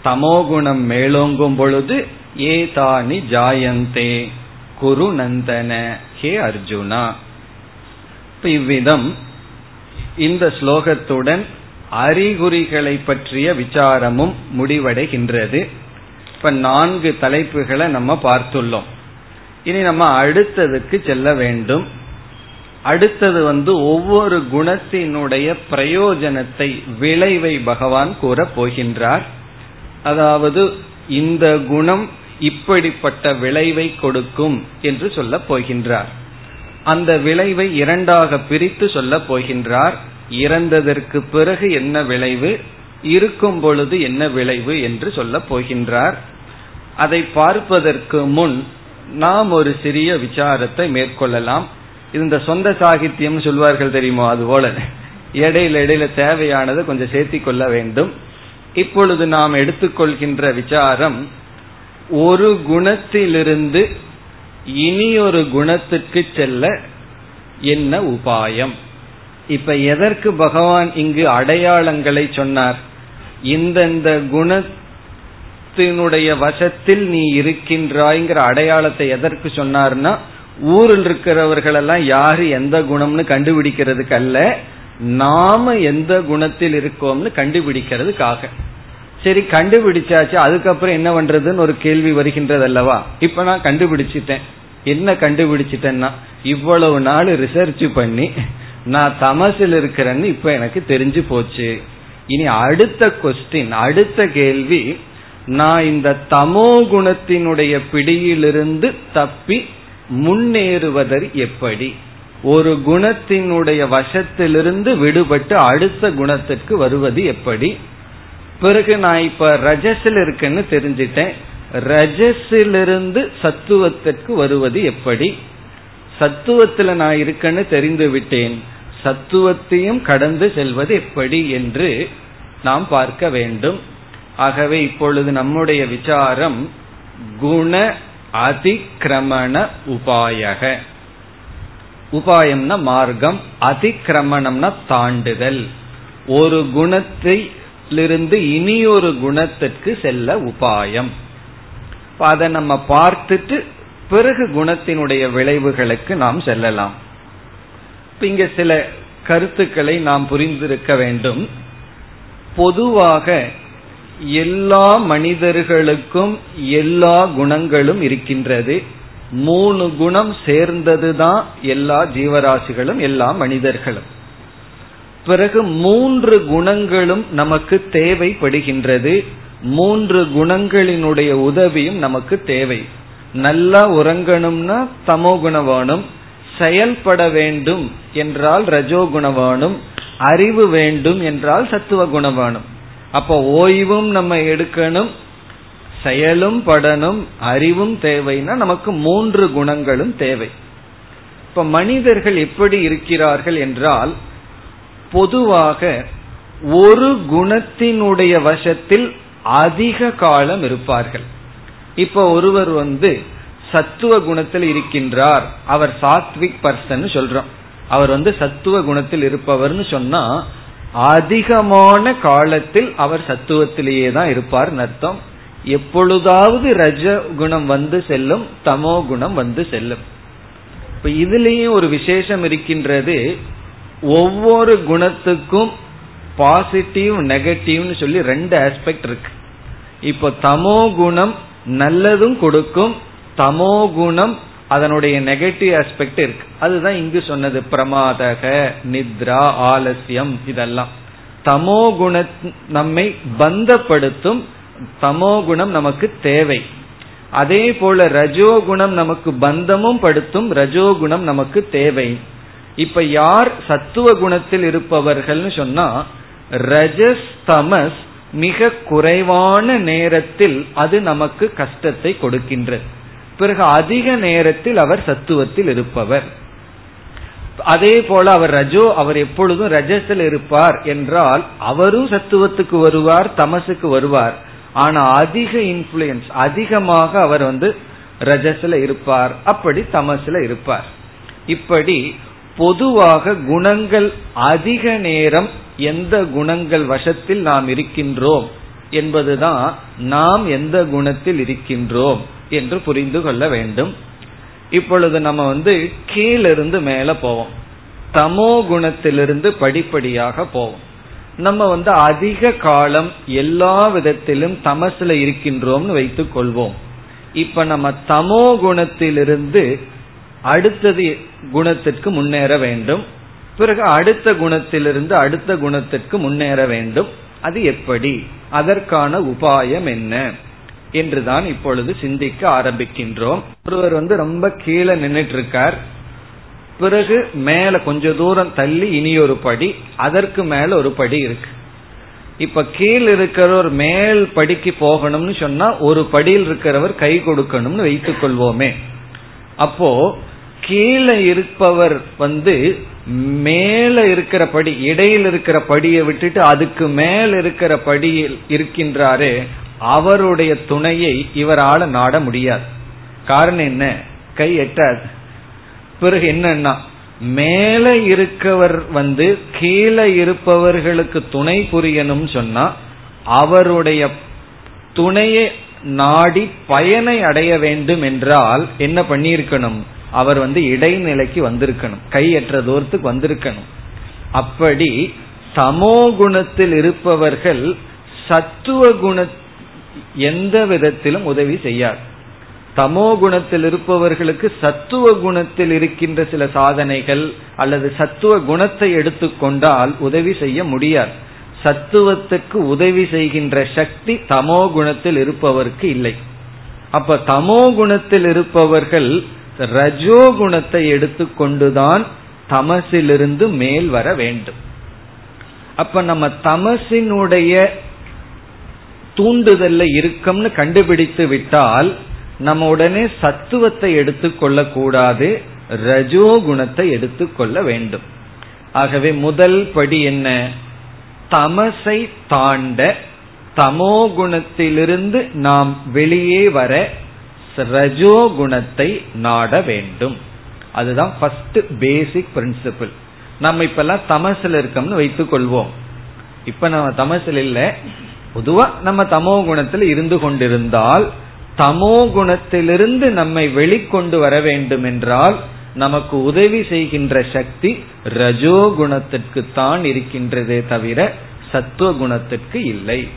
தமோகுணம் மேலோங்கும் பொழுது ஏதானி ஜாயந்தே. குரு நந்தன ஹே அர்ஜுனா. இவ்விதம். இந்த ஸ்லோகத்துடன் அறிகுறிகளை பற்றிய விசாரமும் முடிவடைகின்றது. இப்ப நான்கு தலைப்புகளை நம்ம பார்த்துள்ளோம். இனி நம்ம அடுத்ததுக்கு செல்ல வேண்டும். அடுத்தது வந்து ஒவ்வொரு குணத்தினுடைய பிரயோஜனத்தை விளைவை பகவான் கூற போகின்றார். அதாவது இந்த குணம் இப்படிப்பட்ட விளைவை கொடுக்கும் என்று சொல்ல போகின்றார். அந்த விளைவை இரண்டாக பிரித்து சொல்லப் போகின்றார். இறந்ததற்கு பிறகு என்ன விளைவு? இருக்கும் பொழுது என்ன விளைவு என்று சொல்ல போகின்றார். அதை பார்ப்பதற்கு முன் நாம் ஒரு சிறிய விசாரத்தை மேற்கொள்ளலாம். இந்த சொந்த சாகித்யம் சொல்வார்கள் தெரியுமோ? அது போல. இடையில இடையில தேவையானது கொஞ்சம் சேர்த்தி கொள்ள வேண்டும். இப்பொழுது நாம் எடுத்துக்கொள்கின்ற விசாரம் ஒரு குணத்திலிருந்து இனி ஒரு குணத்துக்கு செல்ல என்ன உபாயம்? இப்ப எதற்கு பகவான் இங்கு அடையாளங்களை சொன்னார்? இந்தந்த குணத்தினுடைய வசத்தில் நீ இருக்கின்றாய்ங்கிற அடையாளத்தை எதற்கு சொன்னார்னா ஊரில் இருக்கிறவர்கள் எல்லாம் யாரு எந்த குணம்னு கண்டுபிடிக்கிறதுக்கு அல்ல நாம எந்த குணத்தில் இருக்கோம்னு கண்டுபிடிக்கிறதுக்காக. சரி கண்டுபிடிச்சாச்சு அதுக்கப்புறம் என்ன பண்றதுன்னு ஒரு கேள்வி வருகின்றது அல்லவா இப்ப நான் கண்டுபிடிச்சிட்டேன். என்ன கண்டுபிடிச்சிட்டேன்னா இவ்வளவு நாள் ரிசர்ச் பண்ணி நான் தமசில் இருக்கிறேன்னு இப்ப எனக்கு தெரிஞ்சு போச்சு. இனி அடுத்த கொஸ்டின் அடுத்த கேள்வி நான் இந்த தமோ குணத்தினுடைய பிடியிலிருந்து தப்பி முன்னேறுவதற்கு எப்படி? ஒரு குணத்தினுடைய வசத்திலிருந்து விடுபட்டு அடுத்த குணத்திற்கு வருவது எப்படி? பிறகு நான் இப்ப ரஜஸில் இருக்கேன்னு தெரிஞ்சிட்டேன். ரஜஸிலிருந்து சத்துவத்திற்கு வருவது எப்படி? சத்துவத்தில் நான் இருக்கேன்னு தெரிந்து விட்டேன். சத்துவத்தையும் கடந்து செல்வது எப்படி என்று நாம் பார்க்க வேண்டும். ஆகவே இப்பொழுது நம்முடைய விசாரம் குண அதிக்கிரமண உபாயக. உபாயம்னா மார்க்கம் அதிக்கிரமணம்னா தாண்டுதல். ஒரு குணத்தை இனி இனியொரு குணத்திற்கு செல்ல உபாயம். அதை நம்ம பார்த்துட்டு பிறகு குணத்தினுடைய விளைவுகளுக்கு நாம் செல்லலாம். இங்க சில கருத்துக்களை நாம் புரிந்திருக்க வேண்டும். பொதுவாக எல்லா மனிதர்களுக்கும் எல்லா குணங்களும் இருக்கின்றது. மூணு குணம் சேர்ந்ததுதான் எல்லா ஜீவராசிகளும் எல்லா மனிதர்களும். பிறகு மூன்று குணங்களும் நமக்கு தேவைப்படுகின்றது. மூன்று குணங்களினுடைய உதவியும் நமக்கு தேவை. நல்லா உறங்கணும்னா தமோ குணவானும் செயல்பட வேண்டும் என்றால் ரஜோ வேணும் அறிவு வேண்டும் என்றால் சத்துவ குணவானும் அப்போ ஓய்வும் நம்ம எடுக்கணும் செயலும் படணும் அறிவும் தேவைன்னா நமக்கு மூன்று குணங்களும் தேவை. இப்ப மனிதர்கள் எப்படி இருக்கிறார்கள் என்றால் பொதுவாக ஒரு குணத்தினுடைய வசத்தில் அதிக காலம் இருப்பார்கள். இப்ப ஒருவர் வந்து சத்துவ குணத்தில் இருக்கின்றார். அவர் சாத்விக் பர்சன் சொல்றோம். அவர் வந்து சத்துவ குணத்தில் இருப்பவர்னு சொன்னா அதிகமான காலத்தில் அவர் சத்துவத்திலேயே தான் இருப்பார் அர்த்தம். எப்பொழுதாவது ரஜ குணம் வந்து செல்லும் தமோ குணம் வந்து செல்லும். இப்ப இதுலேயும் ஒரு விசேஷம் இருக்கின்றது. ஒவ்வொரு குணத்துக்கும் பாசிட்டிவ் நெகட்டிவ்னு சொல்லி ரெண்டு ஆஸ்பெக்ட் இருக்கு. இப்போ தமோ குணம் நல்லதும் கொடுக்கும் தமோ குணம் அதனுடைய நெகட்டிவ் ஆஸ்பெக்ட் இருக்கு. அதுதான் இங்கு சொன்னது பிரமாதக நித்ரா ஆலசியம் இதெல்லாம். தமோ குண நம்மை பந்தப்படுத்தும் தமோ குணம் நமக்கு தேவை. அதே போல ரஜோகுணம் நமக்கு பந்தமும் படுத்தும் ரஜோகுணம் நமக்கு தேவை. இப்ப யார் சத்துவ குணத்தில் இருப்பவர்கள்னு சொன்னா ரஜஸ் தமஸ் மிக குறைவான நேரத்தில் அது நமக்கு கஷ்டத்தை கொடுக்கின்றது பிறகு அதிக நேரத்தில் அவர் சத்துவத்தில் இருப்பவர். அதே போல அவர் ரஜோ அவர் எப்பொழுதும் ரஜத்தில் இருப்பார் என்றால் அவரும் சத்துவத்துக்கு வருவார் தமசுக்கு வருவார். ஆனா அதிக இன்ஃபுளுயன்ஸ் அதிகமாக அவர் வந்து ரஜஸ்ல இருப்பார் அப்படி தமசுல இருப்பார். இப்படி பொதுவாக குணங்கள் அதிக நேரம் எந்த குணங்கள் வசத்தில் நாம் இருக்கின்றோம் என்பதுதான் நாம் எந்த குணத்தில் இருக்கின்றோம் என்று புரிந்து கொள்ள வேண்டும். இப்பொழுது நம்ம வந்து கீழிருந்து மேல போவோம். தமோ குணத்திலிருந்து படிப்படியாக போவோம். நம்ம வந்து அதிக காலம் எல்லா விதத்திலும் தமசுல இருக்கின்றோம்னு வைத்துக் கொள்வோம். இப்ப நம்ம தமோ குணத்திலிருந்து அடுத்தது குணத்திற்கு முன்னேற வேண்டும். பிறகு அடுத்த குணத்திலிருந்து அடுத்த குணத்திற்கு முன்னேற வேண்டும். அது எப்படி? அதற்கான உபாயம் என்ன? என்றுதான் இப்பொழுது சிந்திக்க ஆரம்பிக்கின்றோம். ஒருவர் வந்து ரொம்ப கீழே நின்றுட்டு இருக்கார் பிறகு மேல கொஞ்ச தூரம் தள்ளி இனி ஒரு படி அதற்கு மேல ஒரு படி இருக்கு. இப்ப கீழ் இருக்கிறவர் மேல் படிக்கு போகணும்னு சொன்னா ஒரு படியில் இருக்கிறவர் கை கொடுக்கணும்னு வைத்துக் கொள்வோமே. அப்போ கீழே இருப்பவர் வந்து மேல இருக்கிற படி இடையில் இருக்கிற படியை விட்டுட்டு அதுக்கு மேல் இருக்கிற படியில் இருக்கின்றாரே அவருடைய துணையை இவரால் நாட முடியாது. காரணம் என்ன? கை எட்டாது. பிறகு என்னன்னா மேல இருக்கவர் வந்து கீழே இருப்பவர்களுக்கு துணை புரியணும் சொன்னா அவருடைய துணையை நாடி பயனை அடைய வேண்டும் என்றால் என்ன பண்ணியிருக்கணும்? அவர் வந்து இடைநிலைக்கு வந்திருக்கணும். கையற்ற தூரத்துக்கு வந்திருக்கணும். அப்படி சமோ குணத்தில் இருப்பவர்கள் சத்துவ குண எந்த விதத்திலும் உதவி செய்யாது. தமோ குணத்தில் இருப்பவர்களுக்கு சத்துவ குணத்தில் இருக்கின்ற சில சாதனைகள் அல்லது சத்துவ குணத்தை எடுத்துக்கொண்டால் உதவி செய்ய முடியாது. சத்துவத்துக்கு உதவி செய்கின்ற சக்தி தமோ குணத்தில் இருப்பவருக்கு இல்லை. அப்ப தமோ குணத்தில் இருப்பவர்கள் ரஜோ குணத்தை எடுத்துக்கொண்டுதான் தமசிலிருந்து மேல் வர வேண்டும். அப்ப நம்ம தமசினுடைய தூண்டுதல்ல இருக்கம்னு கண்டுபிடித்து விட்டால் நம்ம உடனே சத்துவத்தை எடுத்துக்கொள்ள கூடாது ரஜோ குணத்தை எடுத்துக்கொள்ள வேண்டும். ஆகவே முதல் படி என்ன? தமசை தாண்ட தமோ குணத்திலிருந்து நாம் வெளியே வர ரஜோ குணத்தை நாட வேண்டும். அதுதான் ஃபர்ஸ்ட் பேசிக் பிரின்சிபிள் நம்ம இப்பெல்லாம் தமசில் இருக்கோம்னு வைத்துக் கொள்வோம் இப்ப நம்ம தமசில் இல்ல. பொதுவா நம்ம தமோ குணத்தில் இருந்து கொண்டிருந்தால் தமோ குணத்திலிருந்து நம்மை வெளிக்கொண்டு வர வேண்டும் என்றால் நமக்கு உதவி செய்கின்ற சக்தி ரஜோ குணத்திற்கு தான் இருக்கின்றதே தவிர சத்துவ குணத்திற்கு இல்லை.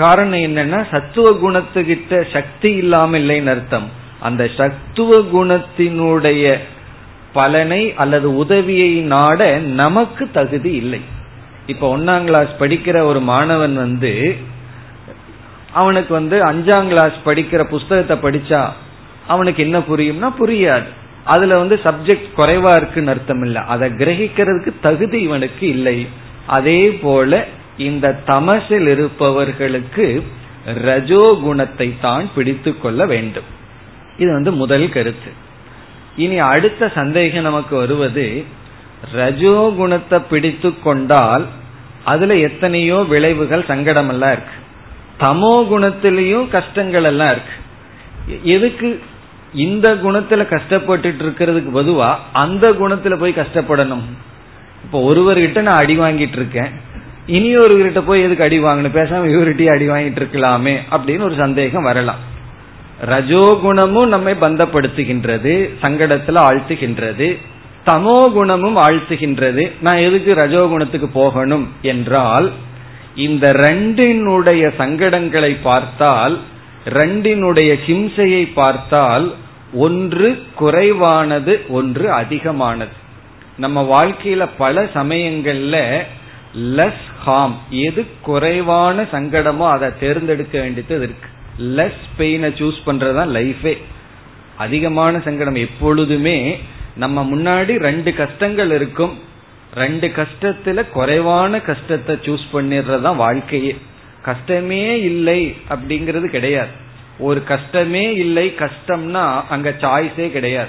காரணம் என்னன்னா சத்துவ குணத்துக்கிட்ட சக்தி இல்லாம இல்லைன்னு அர்த்தம். அந்த சத்துவ குணத்தினுடைய பலனை அல்லது உதவியை நாட நமக்கு தகுதி இல்லை. இப்ப ஒன்னாம் கிளாஸ் படிக்கிற ஒரு மாணவன் வந்து அவனுக்கு வந்து அஞ்சாம் கிளாஸ் படிக்கிற புஸ்தகத்தை படிச்சா அவனுக்கு என்ன புரியும்னா புரியாது. அதுல வந்து சப்ஜெக்ட் குறைவா இருக்குன்னு அர்த்தம் இல்லை. அதை கிரகிக்கிறதுக்கு தகுதி இவனுக்கு இல்லை. அதே போல இந்த தமசில் இருப்பவர்களுக்கு ரஜோ குணத்தை தான் பிடித்து கொள்ள வேண்டும். இது வந்து முதல் கருத்து. இனி அடுத்த சந்தேகம் நமக்கு வருவது ரஜோ குணத்தை பிடித்து கொண்டால் அதுல எத்தனையோ விளைவுகள் சங்கடம் எல்லாம் இருக்கு. தமோ குணத்திலையும் கஷ்டங்கள் எல்லாம் இருக்கு. எதுக்கு இந்த குணத்துல கஷ்டப்பட்டுட்டு இருக்கிறதுக்கு பொதுவா அந்த குணத்துல போய் கஷ்டப்படணும்? இப்போ ஒருவர்கிட்ட நான் அடி வாங்கிட்டு இருக்கேன். இனி ஒருவர்கிட்ட போய் எதுக்கு அடி வாங்கணும்? பேசாம இவர்கிட்டயே அடி வாங்கிட்டு இருக்கலாமே அப்படின்னு ஒரு சந்தேகம் வரலாம். ரஜோகுணமும் நம்மை பந்தப்படுத்துகின்றது சங்கடத்துல ஆழ்த்துகின்றது தமோ குணமும் ஆழ்த்துகின்றது. நான் எதுக்கு ரஜோகுணத்துக்கு போகணும் என்றால் இந்த ரெண்டினுடைய சங்கடங்களை பார்த்தால் ரெண்டினுடைய ஹிம்சையை பார்த்தால் ஒன்று குறைவானது ஒன்று அதிகமானது. நம்ம வாழ்க்கையில பல சமயங்கள்ல லெஸ் ஹார்ம் எது குறைவான சங்கடமோ அதை தேர்ந்தெடுக்க வேண்டியது இருக்கு. லெஸ் பெயினை சூஸ் பண்றதுதான் லைஃபே அதிகமான சங்கடம் எப்பொழுதுமே நம்ம முன்னாடி ரெண்டு கஷ்டங்கள் இருக்கும். ரெண்டு கஷ்டத்துல குறைவான கஷ்டத்தை சூஸ் பண்ணிடுறதுதான் வாழ்க்கையே. கஷ்டமே இல்லை அப்படிங்கிறது கிடையாது. ஒரு கஷ்டமே இல்லை கஷ்டம்னா அங்க சாய்ஸே கிடையாது.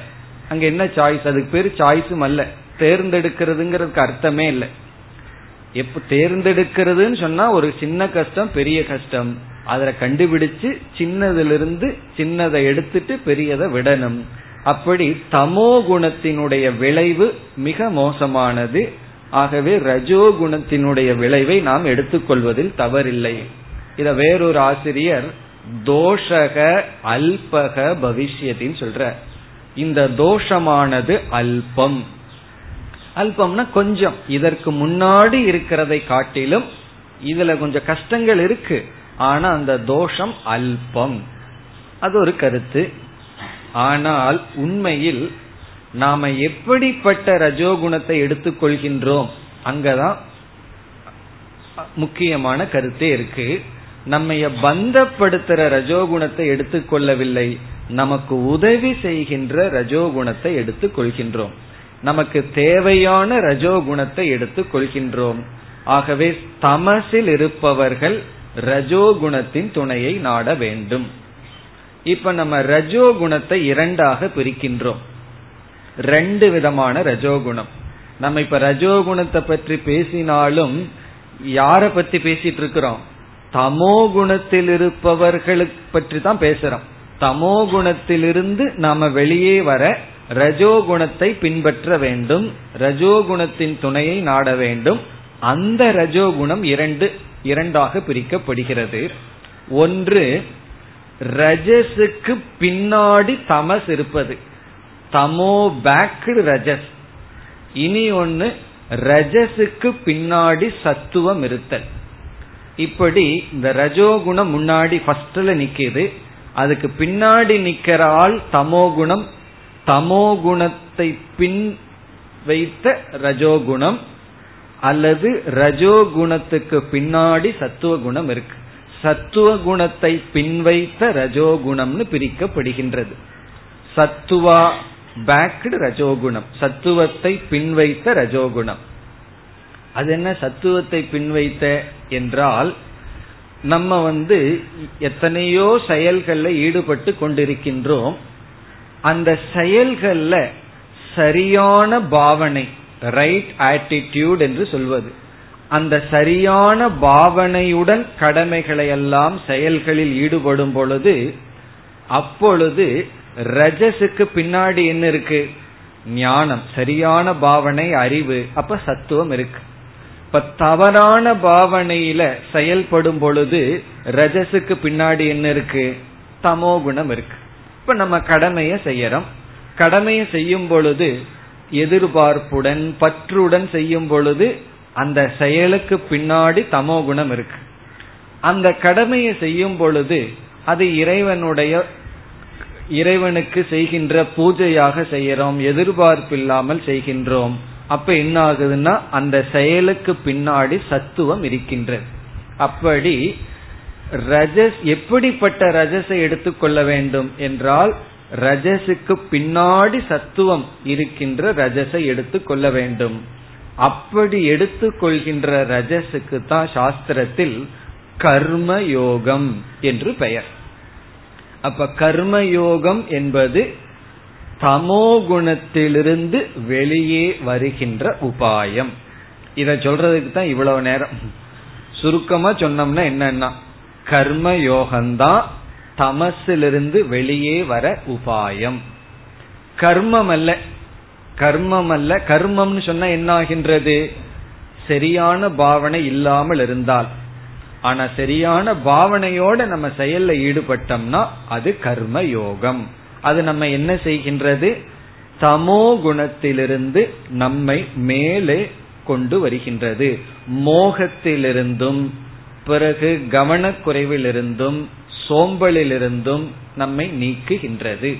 அங்க என்ன சாய்ஸ் அதுக்கு பேர் சாய்ஸும் அல்ல. தேர்ந்தெடுக்கிறதுங்கிறதுக்கு அர்த்தமே இல்லை. எப்ப தேர்ந்தெடுக்கிறதுன்னு சொன்னா ஒரு சின்ன கஷ்டம் பெரிய கஷ்டம். அதை கண்டுபிடிச்சு சின்னதிலிருந்து சின்னதை எடுத்துட்டு பெரியதை விடணும். அப்படி தமோ குணத்தினுடைய விளைவு மிக மோசமானது. ஆகவே ரஜோ குணத்தினுடைய விளைவை நாம் எடுத்துக்கொள்வதில் தவறில்லை. இத வேறொரு ஆசிரியர் தோஷக அல்பக பவிஷ்யத்தின்னு சொல்ற இந்த தோஷமானது அல்பம். அல்பம்னா கொஞ்சம். இதற்கு முன்னாடி இருக்கிறதை காட்டிலும் இதுல கொஞ்சம் கஷ்டங்கள் இருக்கு. ஆனா அந்த தோஷம் அல்பம். அது ஒரு கருத்து. ஆனால் உண்மையில் நாம எப்படிப்பட்ட ரஜோகுணத்தை எடுத்துக்கொள்கின்றோம் அங்கதான் முக்கியமான கருத்தே இருக்கு. நம்ம பந்தப்படுத்துற ரஜோகுணத்தை எடுத்துக்கொள்ளவில்லை. நமக்கு உதவி செய்கின்ற ரஜோகுணத்தை எடுத்துக் கொள்கின்றோம் நமக்கு தேவையான ரஜோகுணத்தை எடுத்துக் கொள்கின்றோம். ஆகவே தமசில் இருப்பவர்கள் ரஜோகுணத்தின் துணையை நாட வேண்டும். இப்ப நம்ம ரஜோகுணத்தை இரண்டாக பிரிக்கின்றோம். ரெண்டு விதமான ரஜோகுணம். நம்ம இப்ப ரஜோகுணத்தை பற்றி பேசினாலும் யார பத்தி பேசிட்டு இருக்கிறோம்? தமோ குணத்தில் இருப்பவர்களுக்கு பற்றி தான் பேசுறோம். தமோ குணத்திலிருந்து நாம வெளியே வர ரஜோகுணத்தை பின்பற்ற வேண்டும் ரஜோகுணத்தின் துணையை நாட வேண்டும். அந்த ரஜோகுணம் இரண்டு இரண்டாக பிரிக்கப்படுகிறது. ஒன்று ரஜஸுக்கு பின்னாடி தமஸ் இருப்பது. தமோ பேக்டு ரஜஸ். இனி ஒன்னு ரஜஸுக்கு பின்னாடி சத்துவம் இருத்தல். இப்படி இந்த ரஜோகுணம் முன்னாடி ஃபர்ஸ்ட்ல நிக்குது. அதுக்கு பின்னாடி நிக்கிற ஆள் தமோகுணம் தமோகுணத்தை பின் வைத்த ரஜோகுணம் அல்லது ரஜோகுணத்துக்கு பின்னாடி சத்துவ குணம் இருக்கு. சத்துவ குணத்தை பின்வைத்த ரஜோகுணம்னு பிரிக்கப்படுகின்றது. சத்துவா பேக்டு ரஜோகுணம். சத்துவத்தை பின்வைத்த ரஜோகுணம். அது என்ன? சத்துவத்தை பின்வைத்த என்றால் நம்ம வந்து எத்தனையோ செயல்களில் ஈடுபட்டு கொண்டிருக்கின்றோம். அந்த செயல்கள்ல சரியான பாவனை ரைட் ஆட்டிடியூட் என்று சொல்வது. அந்த சரியான பாவனையுடன் கடமைகளை எல்லாம் செயல்களில் ஈடுபடும் பொழுது அப்பொழுது ரஜஸுக்கு பின்னாடி என்ன இருக்கு? ஞானம் சரியான பாவனை அறிவு அப்ப சத்துவம் இருக்கு. இப்ப தவறான பாவனையில செயல்படும் பொழுது ரஜஸுக்கு பின்னாடி என்ன இருக்கு? தமோ குணம் இருக்கு. இப்ப நம்ம கடமையை செய்யறோம். கடமையை செய்யும் பொழுது எதிர்பார்ப்புடன் பற்றுடன் செய்யும் பொழுது அந்த செயலுக்கு பின்னாடி தமோ குணம் இருக்கு. அந்த கடமையை செய்யும் பொழுது அது இறைவனுடைய இறைவனுக்கு செய்கின்ற பூஜையாக செய்யறோம் எதிர்பார்ப்பு இல்லாமல் செய்கின்றோம். அப்ப என்ன ஆகுதுன்னா அந்த செயலுக்கு பின்னாடி சத்துவம் இருக்கின்றது. அப்படி ரஜஸ் எப்படிப்பட்ட ரஜஸை எடுத்துக்கொள்ள வேண்டும் என்றால் ரஜஸுக்கு பின்னாடி சத்துவம் இருக்கின்ற ரஜஸை எடுத்துக்கொள்ள வேண்டும். அப்படி எடுத்துக்கொள்கின்ற ரஜசுக்கு தான் சாஸ்திரத்தில் கர்ம யோகம் என்று பெயர். அப்ப கர்மயோகம் என்பது தமோ குணத்திலிருந்து வெளியே வருகின்ற உபாயம். இத சொல்றதுக்கு தான் இவ்வளவு நேரம். சுருக்கமா சொன்னோம்னா என்னன்னா கர்ம யோகம்தான் தமசிலிருந்து வெளியே வர உபாயம். கர்மம் அல்ல கர்மம் அல்ல கர்மம்னு சொன்னா என்ன ஆகின்றது சரியான பாவனை இல்லாமல் இருந்தால். ஆனா சரியான பாவனையோட நம்ம செயல்ல ஈடுபட்டோம்னா அது கர்ம யோகம் அது நம்ம என்ன செய்கின்றது? தமோ குணத்திலிருந்து நம்மை மேலே கொண்டு வருகின்றது. மோகத்திலிருந்தும் பிறகு கவனக்குறைவிலிருந்தும் சோம்பலிலிருந்தும் நம்மை நீக்குகின்றது.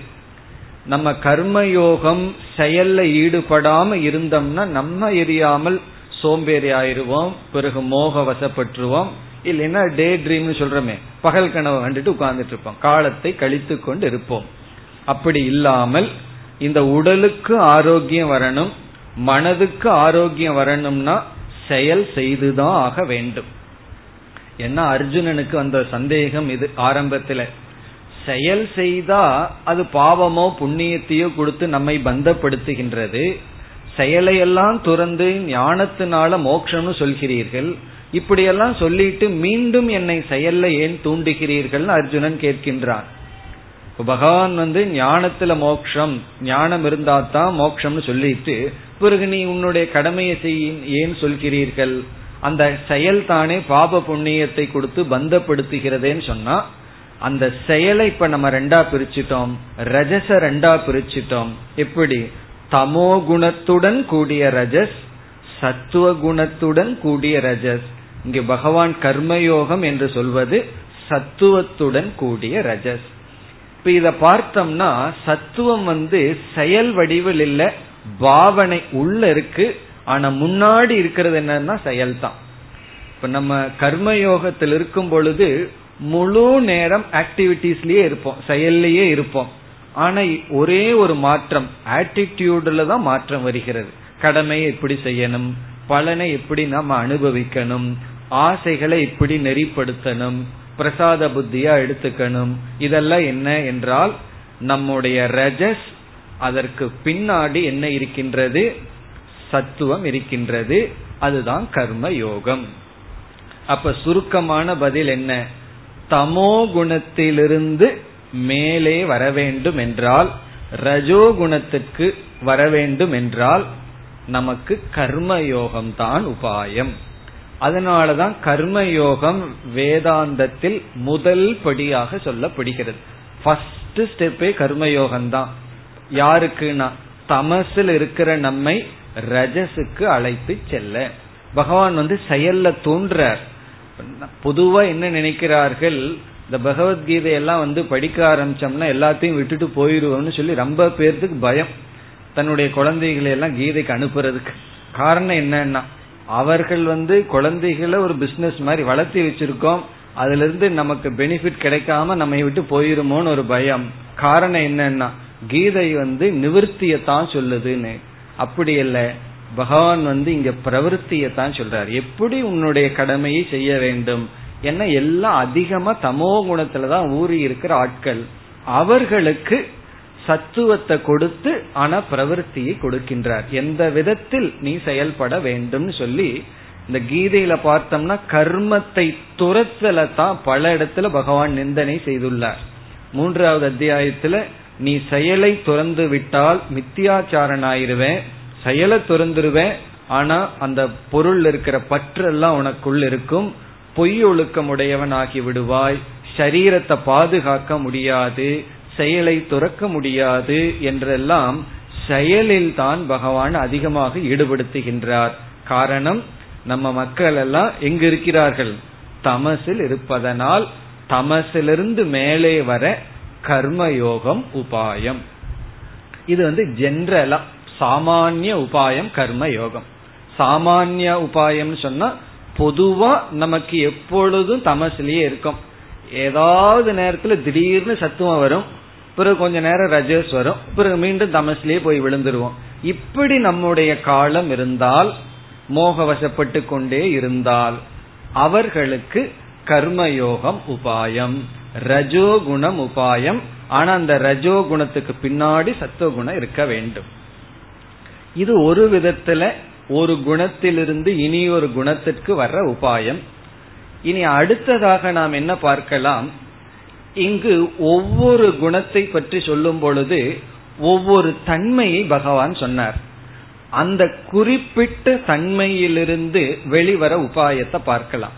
நம்ம கர்மயோகம் செயல்ல ஈடுபடாம இருந்தோம்னா நம்ம எரியாமல் சோம்பேறி ஆயிருவோம் பிறகு மோக வசப்பட்டுருவோம் இல்லைன்னா டே ட்ரீம்னு சொல்றமே பகல் கனவு கண்டுட்டு உட்கார்ந்துட்டு இருப்போம் காலத்தை கழித்து கொண்டு இருப்போம். அப்படி இல்லாமல் இந்த உடலுக்கு ஆரோக்கியம் வரணும் மனதுக்கு ஆரோக்கியம் வரணும்னா செயல் செய்துதான் ஆக வேண்டும். என்ன அர்ஜுனனுக்கு வந்த சந்தேகம் இது ஆரம்பத்துல. செயல் செய்தா அது பாவமோ புண்ணியத்தையோ கொடுத்து நம்மை பந்தப்படுத்துகின்றது. செயலையெல்லாம் துறந்து ஞானத்தினால மோட்சம்னு சொல்கிறீர்கள். இப்படியெல்லாம் சொல்லிட்டு மீண்டும் என்னை செயல்ல ஏன் தூண்டுகிறீர்கள் அர்ஜுனன் கேட்கின்றான். பகவான் வந்து ஞானத்துல மோக்ஷம் ஞானம் இருந்தா தான் மோக்ஷம்னு சொல்லிட்டு பிறகு நீ உன்னுடைய கடமையை செய்ய ஏன் சொல்கிறீர்கள்? அந்த செயல் தானே பாப புண்ணியத்தை கொடுத்து பந்தப்படுத்துகிறதேன்னு சொன்னா அந்த செயலை இப்ப நம்ம ரெண்டா பிரிச்சிட்டோம் ரஜச ரெண்டா பிரிச்சிட்டோம். எப்படி? தமோ குணத்துடன் கூடிய ரஜஸ் சத்துவ குணத்துடன் கூடிய ரஜஸ். இங்கு பகவான் கர்மயோகம் என்று சொல்வது சத்துவத்துடன் கூடிய ரஜஸ். இப்ப இத பார்த்தோம்னா சத்துவம் வந்து செயல் வடிவில் இல்ல பாவனை உள்ள இருக்கு ஆனா முன்னாடி இருக்கிறது என்னன்னா செயல் தான் இப்ப நம்ம கர்மயோகத்தில் இருக்கும் பொழுது முழு நேரம் ஆக்டிவிட்டிஸ்லயே இருப்போம். செயல்லையே இருப்போம். ஆனா ஒரே ஒரு மாற்றம் ஆட்டிடியூட்ல தான் மாற்றம் வருகிறது. கடமையை எப்படி செய்யணும் பலனை எப்படி நம்ம அனுபவிக்கணும் ஆசைகளை எப்படி நெறிப்படுத்தணும் பிரசாத புத்தியா எடுத்துக்கணும் இதெல்லாம் என்ன என்றால் நம்முடைய ரஜஸ் அதற்கு பின்னாடி என்ன இருக்கின்றது? சத்துவம் இருக்கின்றது. அதுதான் கர்ம யோகம். அப்ப சுருக்கமான பதில் என்ன? தமோ குணத்திலிருந்து மேலே வர வேண்டும் என்றால் ரஜோ குணத்துக்கு வர வேண்டும் என்றால் நமக்கு கர்ம யோகம் தான் உபாயம். அதனாலதான் கர்மயோகம் வேதாந்தத்தில் முதல் படியாக சொல்லப்படுகிறது. ஃபர்ஸ்ட் ஸ்டெப்பே கர்மயோகம் தான் யாருக்குன்னா தமசில் இருக்கிற நம்மை ரஜசுக்கு அழைத்து செல்ல. பகவான் வந்து செயல்ல தோன்றார். பொதுவா என்ன நினைக்கிறார்கள்? இந்த பகவத்கீதையெல்லாம் வந்து படிக்க ஆரம்பிச்சோம்னா எல்லாத்தையும் விட்டுட்டு போயிருவோம்னு சொல்லி ரொம்ப பேர்த்துக்கு பயம். தன்னுடைய குழந்தைகளை எல்லாம் கீதைக்கு அனுப்புறதுக்கு. காரணம் என்னன்னா அவர்கள் வந்து குழந்தைகளை ஒரு பிசினஸ் மாதிரி வளர்த்தி வச்சிருக்கோம். அதுல இருந்து நமக்கு பெனிஃபிட் கிடைக்காம நம்ம விட்டு போயிருமோன்னு ஒரு பயம். காரணம் என்னன்னா கீதை வந்து நிவர்த்தியத்தான் சொல்லுதுன்னு. அப்படி இல்ல பகவான் வந்து இங்க பிரவருத்தியத்தான் சொல்றாரு. எப்படி உன்னுடைய கடமையை செய்ய வேண்டும்? என்ன எல்லாம் அதிகமா தமோ குணத்துலதான் ஊறி இருக்கிற ஆட்கள். அவர்களுக்கு சத்துவத்தை கொடுத்து ஆனா பிரவருத்தியை கொடுக்கின்றார். எந்த விதத்தில் நீ செயல்பட வேண்டும் சொல்லி இந்த கீதையில பார்த்தோம்னா கர்மத்தை துரத்தல தான் பல இடத்துல பகவான் நிந்தனை செய்துள்ளார். மூன்றாவது அத்தியாயத்துல நீ செயலை துறந்து விட்டால் மித்தியாச்சாரன் ஆயிருவேன் செயலை துறந்துருவேன் ஆனா அந்த பொருள் இருக்கிற பற்று எல்லாம் உனக்குள் இருக்கும். பொய் ஒழுக்கம் உடையவன் ஆகி விடுவாய் சரீரத்தை பாதுகாக்க முடியாது செயலை துறக்க முடியாது என்றெல்லாம் செயலில் தான் பகவான் அதிகமாக ஈடுபடுத்துகின்றார். காரணம் நம்ம மக்கள் எல்லாம் எங்க இருக்கிறார்கள் தமசில் இருப்பதனால் தமசிலிருந்து மேலே வர கர்மயோகம் உபாயம். இது வந்து ஜென்ரலா சாமானிய உபாயம் கர்ம யோகம் சாமானிய உபாயம் சொன்னா பொதுவா நமக்கு எப்பொழுதும் தமசிலேயே இருக்கும். ஏதாவது நேரத்துல திடீர்னு சத்துவம் வரும் பிறகு கொஞ்ச நேரம் ரஜஸ் வரும் பிறகு மீண்டும் தமசிலேயே போய் விழுந்துருவோம். இப்படி நம்முடைய காலம் இருந்தால் மோகவசப்பட்டு கொண்டே இருந்தால் அவர்களுக்கு கர்மயோகம் உபாயம். ரஜோகுணம் உபாயம். ஆனா அந்த ரஜோகுணத்துக்கு பின்னாடி சத்துவகுணம் இருக்க வேண்டும். இது ஒரு விதத்துல ஒரு குணத்திலிருந்து இனி ஒரு குணத்திற்கு வர்ற உபாயம். இனி அடுத்ததாக நாம் என்ன பார்க்கலாம்? இங்கு ஒவ்வொரு குணத்தை பற்றி சொல்லும் பொழுது ஒவ்வொரு தன்மையை பகவான் சொன்னார். அந்த குறிப்பிட்ட தன்மையிலிருந்து வெளிவர உபாயத்தை பார்க்கலாம்.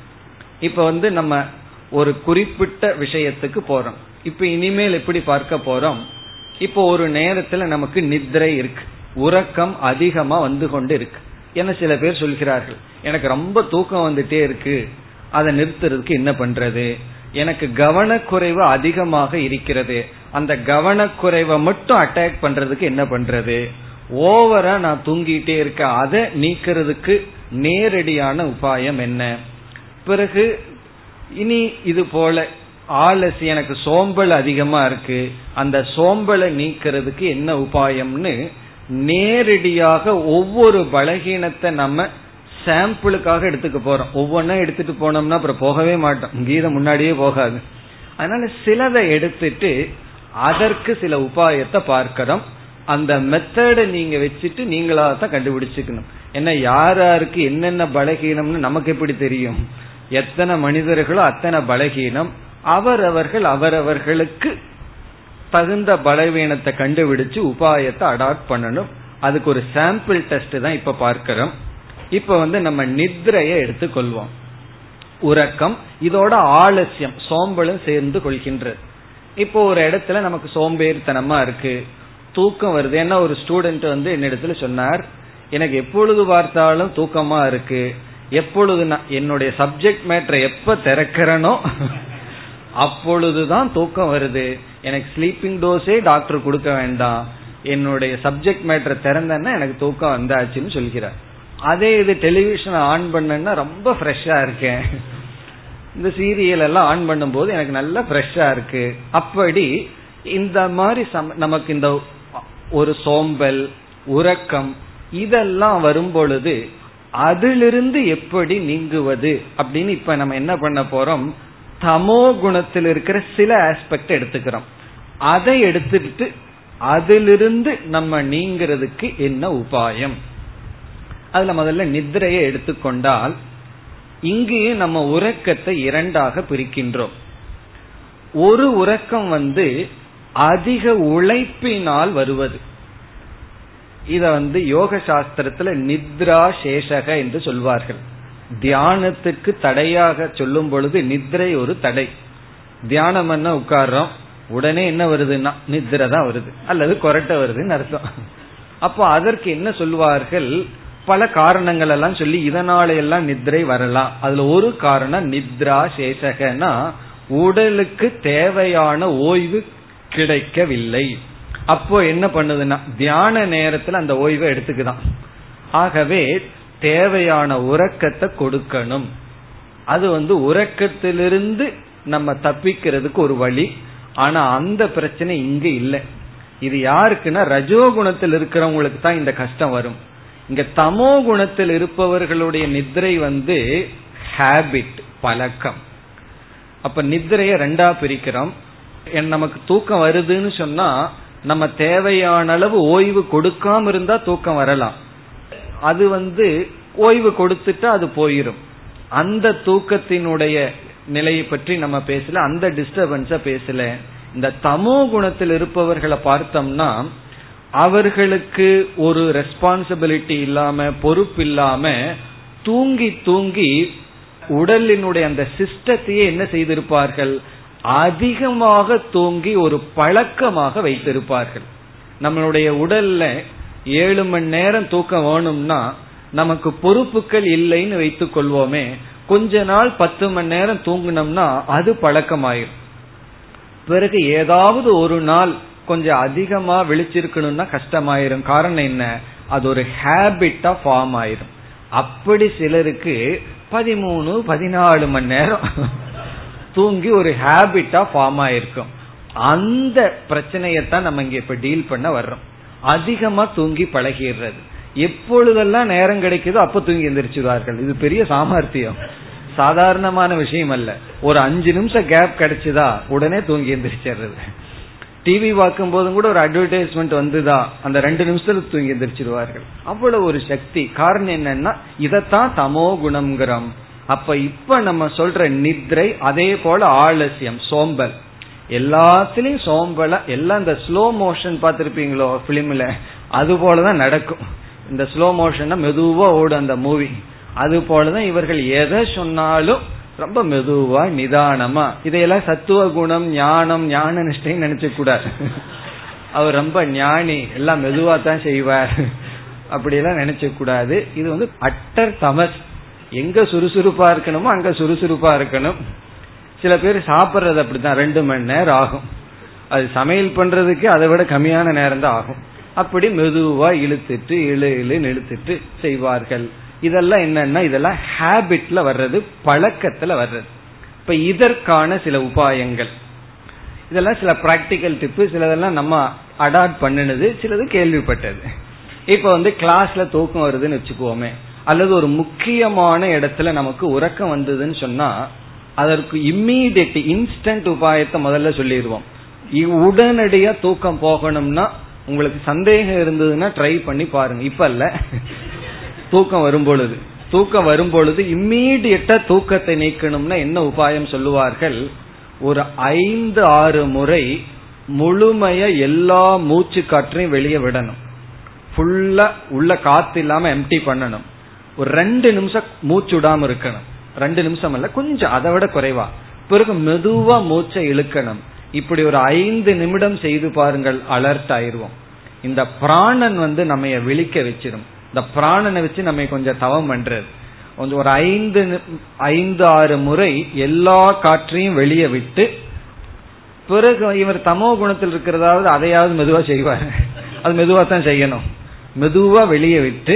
இப்ப வந்து நம்ம ஒரு குறிப்பிட்ட விஷயத்துக்கு போறோம். இப்ப இனிமேல் எப்படி பார்க்க போறோம்? இப்போ ஒரு நேரத்துல நமக்கு நித்ரை இருக்கு. உறக்கம் அதிகமா வந்து கொண்டு இருக்கு. என சில பேர் சொல்கிறார்கள். எனக்கு ரொம்ப தூக்கம் வந்துட்டே இருக்கு. அதை நிறுத்துறதுக்கு என்ன பண்றது? எனக்கு கவனக்குறைவு அதிகமாக இருக்கிறது. அந்த கவனக்குறைவை மட்டும் அட்டாக் பண்றதுக்கு என்ன பண்றது? ஓவரா நான் தூங்கிட்டே இருக்க அதை நீக்கிறதுக்கு நேரடியான உபாயம் என்ன? பிறகு இனி இது போல ஆலசி எனக்கு சோம்பல் அதிகமா இருக்கு அந்த சோம்பலை நீக்கிறதுக்கு என்ன உபாயம்னு நேரடியாக ஒவ்வொரு பலகீனத்தை நம்ம சாம்பிளுக்காக எடுத்துக்க போறோம். ஒவ்வொன்னா எடுத்துட்டு போனோம்னா அப்புறம் போகவே மாட்டோம். கீதை முன்னாடியே போகாது. அதனால சிலதை எடுத்துட்டு அதற்கு சில உபாயத்தை பார்க்கிறோம் அந்த மெத்தடை நீங்க வச்சுட்டு நீங்களா தான் கண்டுபிடிச்சுக்கணும். ஏன்னா யார் யாருக்கு என்னென்ன பலகீனம்னு நமக்கு எப்படி தெரியும்? எத்தனை மனிதர்களோ அத்தனை பலகீனம் அவரவர்கள் அவரவர்களுக்கு தகுந்த பலவீனத்தை கண்டுபிடிச்சு உபாயத்தை அடாப்ட் பண்ணணும். அதுக்கு ஒரு சாம்பிள் டெஸ்ட் தான் இப்ப பார்க்கிறோம். இப்ப வந்து நம்ம நித்ரையை எடுத்துக்கொள்வோம். உறக்கம் இதோட ஆலசியம் சோம்பலும் சேர்ந்து கொள்கின்றது. இப்போ ஒரு இடத்துல நமக்கு சோம்பேறித்தனமா இருக்கு. தூக்கம் வருது. ஏன்னா ஒரு ஸ்டூடெண்ட் வந்து என்னிடத்துல சொன்னார் எனக்கு எப்பொழுது பார்த்தாலும் தூக்கமா இருக்கு? எப்பொழுது நான் என்னுடைய சப்ஜெக்ட் மேட்டரை எப்ப திறக்கிறனோ அப்பொழுதுதான் தூக்கம் வருது. எனக்கு ஸ்லீப்பிங் டோஸே டாக்டர் கொடுக்க வேண்டாம். என்னுடைய சப்ஜெக்ட் மேட்டரை திறந்தேன்னா எனக்கு தூக்கம் வந்தாச்சுன்னு சொல்கிறார். அதே இது டெலிவிஷனை ஆன் பண்ணேன்னா ரொம்ப ஃப்ரெஷ்ஷா இருக்கேன். இந்த சீரியல் எல்லாம் ஆன் பண்ணும்போது எனக்கு நல்லா ஃப்ரெஷ்ஷா இருக்கு. அப்படி இந்த மாதிரி நமக்கு இந்த ஒரு சோம்பல் உறக்கம் இதெல்லாம் வரும் பொழுது அதிலிருந்து எப்படி நீங்குவது அப்படின்னு இப்ப நம்ம என்ன பண்ண போறோம்? தமோ குணத்தில் இருக்கிற சில ஆஸ்பெக்ட் எடுத்துக்கிறோம். அதை எடுத்துட்டு அதிலிருந்து நம்ம நீங்கிறதுக்கு என்ன உபாயம்? அதுல முதல்ல நித்திரையை எடுத்துக்கொண்டால் இங்கேயே நம்ம உறக்கத்தை இரண்டாக பிரிக்கின்றோம். ஒரு உறக்கம் வந்து அதிக உழைப்பினால் வருவது. இத வந்து யோக சாஸ்திரத்துல நித்ரா சேஷக என்று சொல்வார்கள். தியானத்துக்கு தடையாக சொல்லும் பொழுது நித்ரை ஒரு தடை. தியானம் என்ன உட்கார்றோம் உடனே என்ன வருதுன்னா நித்ரை தான் வருது. அல்லது கொரட்டை வருதுன்னு அர்த்தம். அப்போ அதற்கு என்ன சொல்வார்கள்? பல காரணங்கள் எல்லாம் சொல்லி இதனால எல்லாம் நித்ரை வரலாம். அதுல ஒரு காரணம் நித்ரா சேஷகனா உடலுக்கு தேவையான ஓய்வு கிடைக்கவில்லை. அப்போ என்ன பண்ணுதுன்னா தியான நேரத்துல அந்த ஓய்வை எடுத்துக்குதான். ஆகவே தேவையான உறக்கத்தை கொடுக்கணும். அது வந்து உறக்கத்திலிருந்து நம்ம தப்பிக்கிறதுக்கு ஒரு வழி. ஆனா அந்த பிரச்சனை இங்க இல்லை. இது யாருக்குன்னா ரஜோ குணத்தில் இருக்கிறவங்களுக்கு தான் இந்த கஷ்டம் வரும். இங்க தமோ குணத்தில் இருப்பவர்களுடைய நித்திரை வந்து ஹேபிட் பழக்கம். அப்ப நித்திரைய ரெண்டா பிரிக்கிறோம். நமக்கு தூக்கம் வருதுன்னு சொன்னா நம்ம தேவையான அளவு ஓய்வு கொடுக்காம இருந்தா தூக்கம் வரலாம். அது வந்து ஓய்வு கொடுத்துட்டா அது போயிரும். அந்த தூக்கத்தினுடைய நிலையை பற்றி நம்ம பேசல அந்த டிஸ்டர்பன்ஸ பேசல. இந்த தமோ குணத்தில் இருப்பவர்களை பார்த்தோம்னா அவர்களுக்கு ஒரு ரெஸ்பான்சிபிலிட்டி இல்லாம பொறுப்பு இல்லாம தூங்கி தூங்கி உடலினுடைய அந்த சிஸ்டத்தையே என்ன செய்திருப்பார்கள்? அதிகமாக தூங்கி ஒரு பழக்கமாக வைத்திருப்பார்கள். நம்மளுடைய உடல்ல ஏழு மணி நேரம் தூக்கம் வேணும்னா நமக்கு பொறுப்புகள் இல்லைன்னு வைத்துக் கொள்வோமே கொஞ்ச நாள் பத்து மணி நேரம் தூங்கினோம்னா அது பழக்கமாயிரும். பிறகு ஏதாவது ஒரு நாள் கொஞ்சம் அதிகமா விழிச்சிருக்கணும்னா கஷ்டமாயிரும். காரணம் என்ன? அது ஒரு ஹேபிட்டா ஃபார்ம் ஆயிரும். அப்படி சிலருக்கு பதிமூணு பதினாலு மணி நேரம் தூங்கி ஒரு ஹேபிட்டா ஃபார்ம் ஆயிருக்கும். அந்த பிரச்சனையத்தான் நம்ம இங்க இப்ப டீல் பண்ண வர்றோம். அதிகமா தூங்கி பழகிடுறது. எப்பொழுதெல்லாம் நேரம் கிடைக்குதோ அப்ப தூங்கி எந்திரிச்சுவார்கள் இது பெரிய சாமர்த்தியம். சாதாரணமான விஷயம் அல்ல. ஒரு அஞ்சு நிமிஷம் கேப் கிடைச்சுதா உடனே தூங்கி எந்திரிச்சிடுறது. டிவி பார்க்கும் போதும் கூட ஒரு அட்வர்டைஸ்மெண்ட் வந்துதா அந்த ரெண்டு நிமிஷத்துல தூங்கி எந்திரிச்சிருவார்கள் அவ்வளவு ஒரு சக்தி. காரணம் என்னன்னா இதத்தான் தமோ குணம்ங்கிறோம். அப்ப இப்ப நம்ம சொல்ற நித்ரை அதே போல ஆலசியம் சோம்பல். எல்லாத்திலையும் சோம்பல எல்லாம் இந்த ஸ்லோ மோஷன் பார்த்திருப்பீங்களோ பிலிம்ல அது போலதான் நடக்கும். இந்த ஸ்லோ மோஷன் மெதுவா ஓடும் அந்த மூவி அது போலதான் இவர்கள் எதை சொன்னாலும் ரொம்ப மெதுவா நிதானமா. இதையெல்லாம் சத்துவ குணம் ஞானம் ஞான நிஷ்டைன்னு நினைச்ச கூடாது. அவர் ரொம்ப ஞானி எல்லாம் மெதுவா தான் செய்வார். அப்படியெல்லாம் நினைச்ச கூடாது. இது வந்து அட்டர் தமஸ் எங்க சுறுசுறுப்பா இருக்கணுமோ அங்க சுறுசுறுப்பா இருக்கணும். சில பேர் சாப்பிட்றது அப்படித்தான். ரெண்டு மணி நேரம் ஆகும். அது சமையல் பண்றதுக்கு அதை விட கம்மியான நேரம் தான் ஆகும். அப்படி மெதுவா இழுத்துட்டு இழு இழு இழுத்துட்டு செய்வார்கள். இதெல்லாம் என்னன்னா இதெல்லாம் ஹேபிட்ல வர்றது பழக்கத்துல வர்றது. இப்ப இதற்கான சில உபாயங்கள். இதெல்லாம் சில பிராக்டிக்கல் டிப்பு சிலதெல்லாம் நம்ம அடாப்ட் பண்ணினது சிலது கேள்விப்பட்டது. இப்ப வந்து கிளாஸ்ல தூக்கம் வருதுன்னு வச்சுக்குவோமே அல்லது ஒரு முக்கியமான இடத்துல நமக்கு உறக்கம் வந்ததுன்னு சொன்னா அதற்கு இம்மீடியட் இன்ஸ்டன்ட் உபாயத்தை முதல்ல சொல்லிடுவோம். உடனடியா தூக்கம் போகணும்னா உங்களுக்கு சந்தேகம் இருந்ததுன்னா ட்ரை பண்ணி பாருங்க. இப்ப இல்ல தூக்கம் வரும் பொழுது தூக்கம் வரும் பொழுது இம்மீடியட்டா தூக்கத்தை நீக்கணும்னா என்ன உபாயம் சொல்லுவார்கள்? ஒரு ஐந்து ஆறு முறை முழுமைய எல்லா மூச்சு காற்றையும் வெளியே விடணும். ஃபுல்லா உள்ள காத்து இல்லாம எம்டி பண்ணணும். ஒரு ரெண்டு நிமிஷம் மூச்சு விடாம இருக்கணும். ரெண்டு நிமிஷம் இல்ல கொஞ்சம் அதை விட குறைவா. பிறகு மெதுவா மூச்சை இழுக்கணும். இப்படி ஒரு ஐந்து நிமிடம் செய்து பாருங்கள் அலர்ட் ஆயிருவோம் இந்த பிராணன் வந்து நம்ம விழிக்க வச்சிடும். இந்த பிராணனை வச்சு நம்ம கொஞ்சம் தவம் பண்றது. கொஞ்சம் ஒரு ஐந்து ஐந்து ஆறு முறை எல்லா காற்றையும் வெளியே விட்டு பிறகு இவர் தமோ குணத்தில் இருக்கிறதாவது அதையாவது மெதுவா செய்வார். அது மெதுவா தான் செய்யணும். மெதுவா வெளியே விட்டு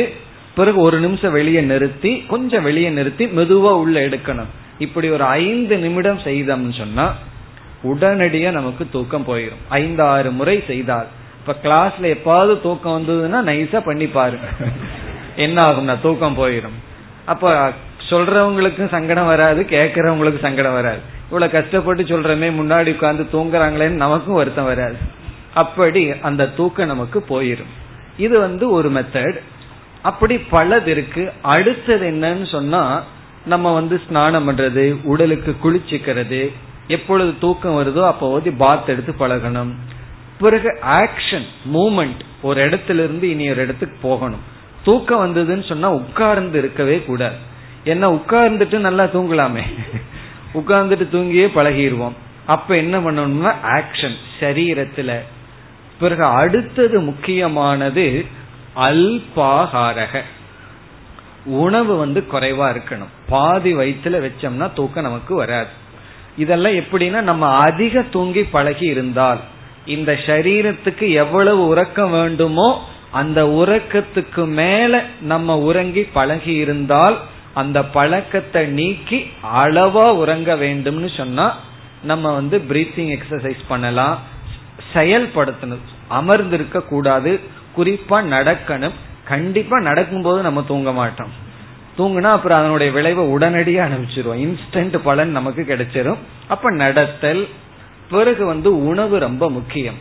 பிறகு ஒரு நிமிஷம் வெளியே நிறுத்தி கொஞ்சம் வெளியே நிறுத்தி மெதுவா உள்ள எடுக்கணும். இப்படி ஒரு ஐந்து நிமிடம் செய்தோம்னு சொன்னா உடனடியா நமக்கு தூக்கம் போயிடும் ஐந்து ஆறு முறை செய்தால். இப்ப கிளாஸ்ல எப்பாவது தூக்கம் வந்ததுன்னா நைஸா பண்ணி பாருங்க என்ன ஆகும்னா தூக்கம் போயிடும் அப்ப சொல்றவங்களுக்கும் சங்கடம் வராது கேட்கறவங்களுக்கு சங்கடம் வராது. இவ்வளவு கஷ்டப்பட்டு சொல்றமே முன்னாடி உட்கார்ந்து தூங்குறாங்களேன்னு நமக்கும் வருத்தம் வராது. அப்படி அந்த தூக்கம் நமக்கு போயிடும் இது வந்து ஒரு மெத்தட் அப்படி பலது இருக்கு அடுத்தது என்னன்னு சொன்னா நம்ம வந்து ஸ்நானம் பண்றது உடலுக்கு குளிச்சுக்கிறது எப்பொழுது தூக்கம் வருதோ அப்போது பாத் எடுத்து பழகணும். பிறகு ஆக்ஷன் மூமெண்ட் ஒரு இடத்துல இருந்து இனி ஒரு இடத்துக்கு போகணும். தூக்கம் வந்ததுன்னு சொன்னா உட்கார்ந்து இருக்கவே கூடாது. என்ன உட்கார்ந்துட்டு நல்லா தூங்கலாமே? உட்கார்ந்துட்டு தூங்கியே பழகிடுவோம் அப்ப என்ன பண்ணணும்னா ஆக்ஷன் சரீரத்துல. பிறகு அடுத்தது முக்கியமானது அல்பாகாரக. உணவு வந்து குறைவா இருக்கணும். பாதி வயிற்றுல வச்சோம்னா தூக்கம் நமக்கு வராது. இதெல்லாம் எப்படின்னா நம்ம அதிக தூங்கி பழகி இருந்தால் இந்த சரீரத்துக்கு எவ்வளவு உறக்கம் வேண்டுமோ அந்த உறக்கத்துக்கு மேல நம்ம உறங்கி பழகி இருந்தால் அந்த பழக்கத்தை நீக்கி அளவா உறங்க வேண்டும்னு சொன்னா நம்ம வந்து பிரீத்திங் எக்ஸசைஸ் பண்ணலாம். செயல்படுத்தணும். அமர்ந்திருக்க கூடாது. குறிப்பா நடக்கணும். கண்டிப்பா நடக்கும்போது நம்ம தூங்க மாட்டோம். தூங்குனா அப்புறம் அதனுடைய விளைவை உடனடியே அனுப்பிச்சிருவோம். இன்ஸ்டன்ட் பலன் நமக்கு கிடைச்சிரும். அப்ப நடத்தல் பிறகு வந்து உணவு ரொம்ப முக்கியம்.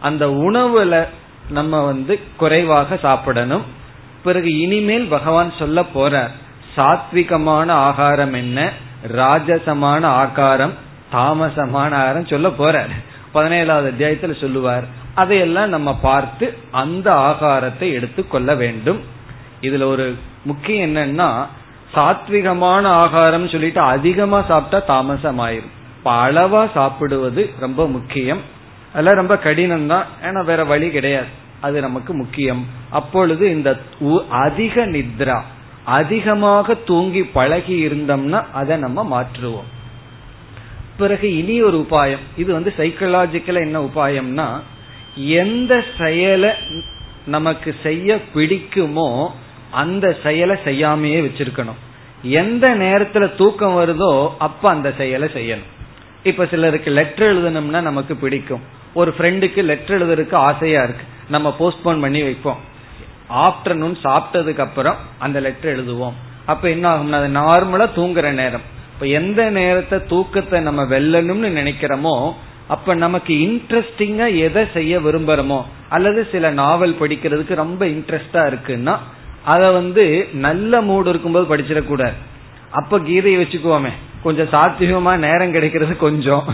அந்த உணவுல நம்ம வந்து குறைவாக சாப்பிடணும். பிறகு இனிமேல் பகவான் சொல்ல போறார் சாத்விகமான ஆகாரம் என்ன? ராஜசமான ஆகாரம் தாமசமான ஆகாரம் சொல்ல போறார். பதினேழாவது அத்தியாயத்துல சொல்லுவார் அதையெல்லாம் நம்ம பார்த்து அந்த ஆகாரத்தை எடுத்துக்கொள்ள வேண்டும். இதுல ஒரு முக்கியம் என்னன்னா சாத்விகமான ஆகாரம் சொல்லிட்டு அதிகமா சாப்பிட்டா தாமசம் ஆயிரும் அளவா சாப்பிடுவது ரொம்ப முக்கியம். அதெல்லாம் ரொம்ப கடினம் தான் ஏன்னா வேற வழி கிடையாது. அது நமக்கு முக்கியம். அப்பொழுது இந்த அதிக நித்ரா அதிகமாக தூங்கி பழகி இருந்தோம்னா அதை நம்ம மாற்றுவோம். பிறகு இனி ஒரு உபாயம். இது வந்து சைக்கலாஜிக்கலா என்ன உபாயம்னா எந்த செயலை நமக்கு செய்ய பிடிக்குமோ அந்த செயலை செய்யாமையே வச்சிருக்கணும். எந்த நேரத்துல தூக்கம் வருதோ அப்ப அந்த செயலை செய்யணும். இப்ப சிலருக்கு லெட்டர் எழுதணும்னா நமக்கு பிடிக்கும். ஒரு ஃப்ரெண்டுக்கு லெட்டர் எழுதுறதுக்கு ஆசையா இருக்கு. நம்ம போஸ்ட்போன் பண்ணி வைப்போம். ஆப்டர்நூன் சாப்பிட்டதுக்கு அப்புறம் அந்த லெட்டர் எழுதுவோம். அப்ப என்ன ஆகும்னா அது நார்மலா தூங்குற நேரம். இப்ப எந்த நேரத்தை தூக்கத்தை நம்ம வெல்லணும்னு நினைக்கிறோமோ அப்ப நமக்கு இன்ட்ரெஸ்டிங்கா எதை செய்ய விரும்புறோமோ அல்லது சில நாவல் படிக்கிறதுக்கு ரொம்ப இன்ட்ரெஸ்டா இருக்குன்னா அத வந்து நல்ல மூடு இருக்கும்போது படிச்சிடக்கூடாது. அப்ப கீதையை வச்சுக்குவோமே. கொஞ்சம் சாத்தியமா நேரம் கிடைக்கிறது கொஞ்சம்.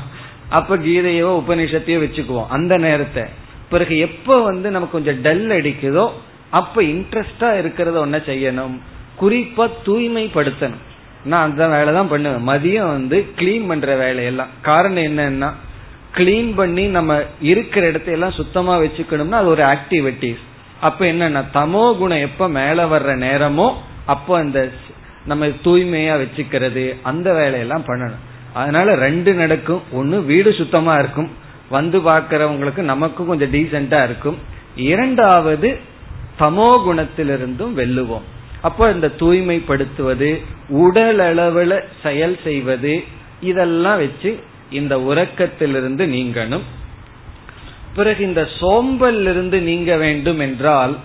அப்ப கீதையோ உபநிஷத்தையோ வச்சுக்குவோம். அந்த நேரத்தை. பிறகு எப்ப வந்து நமக்கு கொஞ்சம் டல் அடிக்குதோ அப்ப இன்ட்ரெஸ்டா இருக்கிறத ஒன்ன செய்யணும். குறிப்பா தூய்மைப்படுத்தணும். நான் அந்த வேலை தான் பண்ணுவேன். மதியம் வந்து கிளீன் பண்ற வேலையெல்லாம். காரணம் என்னன்னா கிளீன் பண்ணி நம்ம இருக்கிற இடத்தையெல்லாம் சுத்தமா வச்சுக்கணும்னா அது ஒரு ஆக்டிவிட்டிஸ் அப்ப என்னன்னா தமோ குணம் எப்ப மேல வர்ற நேரமோ அப்போ அந்த நம்ம தூய்மையா வச்சுக்கிறது அந்த வேலையெல்லாம் பண்ணணும். அதனால ரெண்டு நடக்கும். ஒன்னு வீடு சுத்தமா இருக்கும். வந்து பாக்கிறவங்களுக்கு நமக்கும் கொஞ்சம் டீசென்டா இருக்கும். இரண்டாவது தமோ குணத்திலிருந்தும் வெல்லுவோம். அப்போ இந்த தூய்மைப்படுத்துவது உடல் அளவுல செயல் செய்வது இதெல்லாம் வச்சு இந்த உறக்கத்திலிருந்து நீங்கணும். பிறகு இந்த சோம்பலிருந்து நீங்க வேண்டும் என்றால்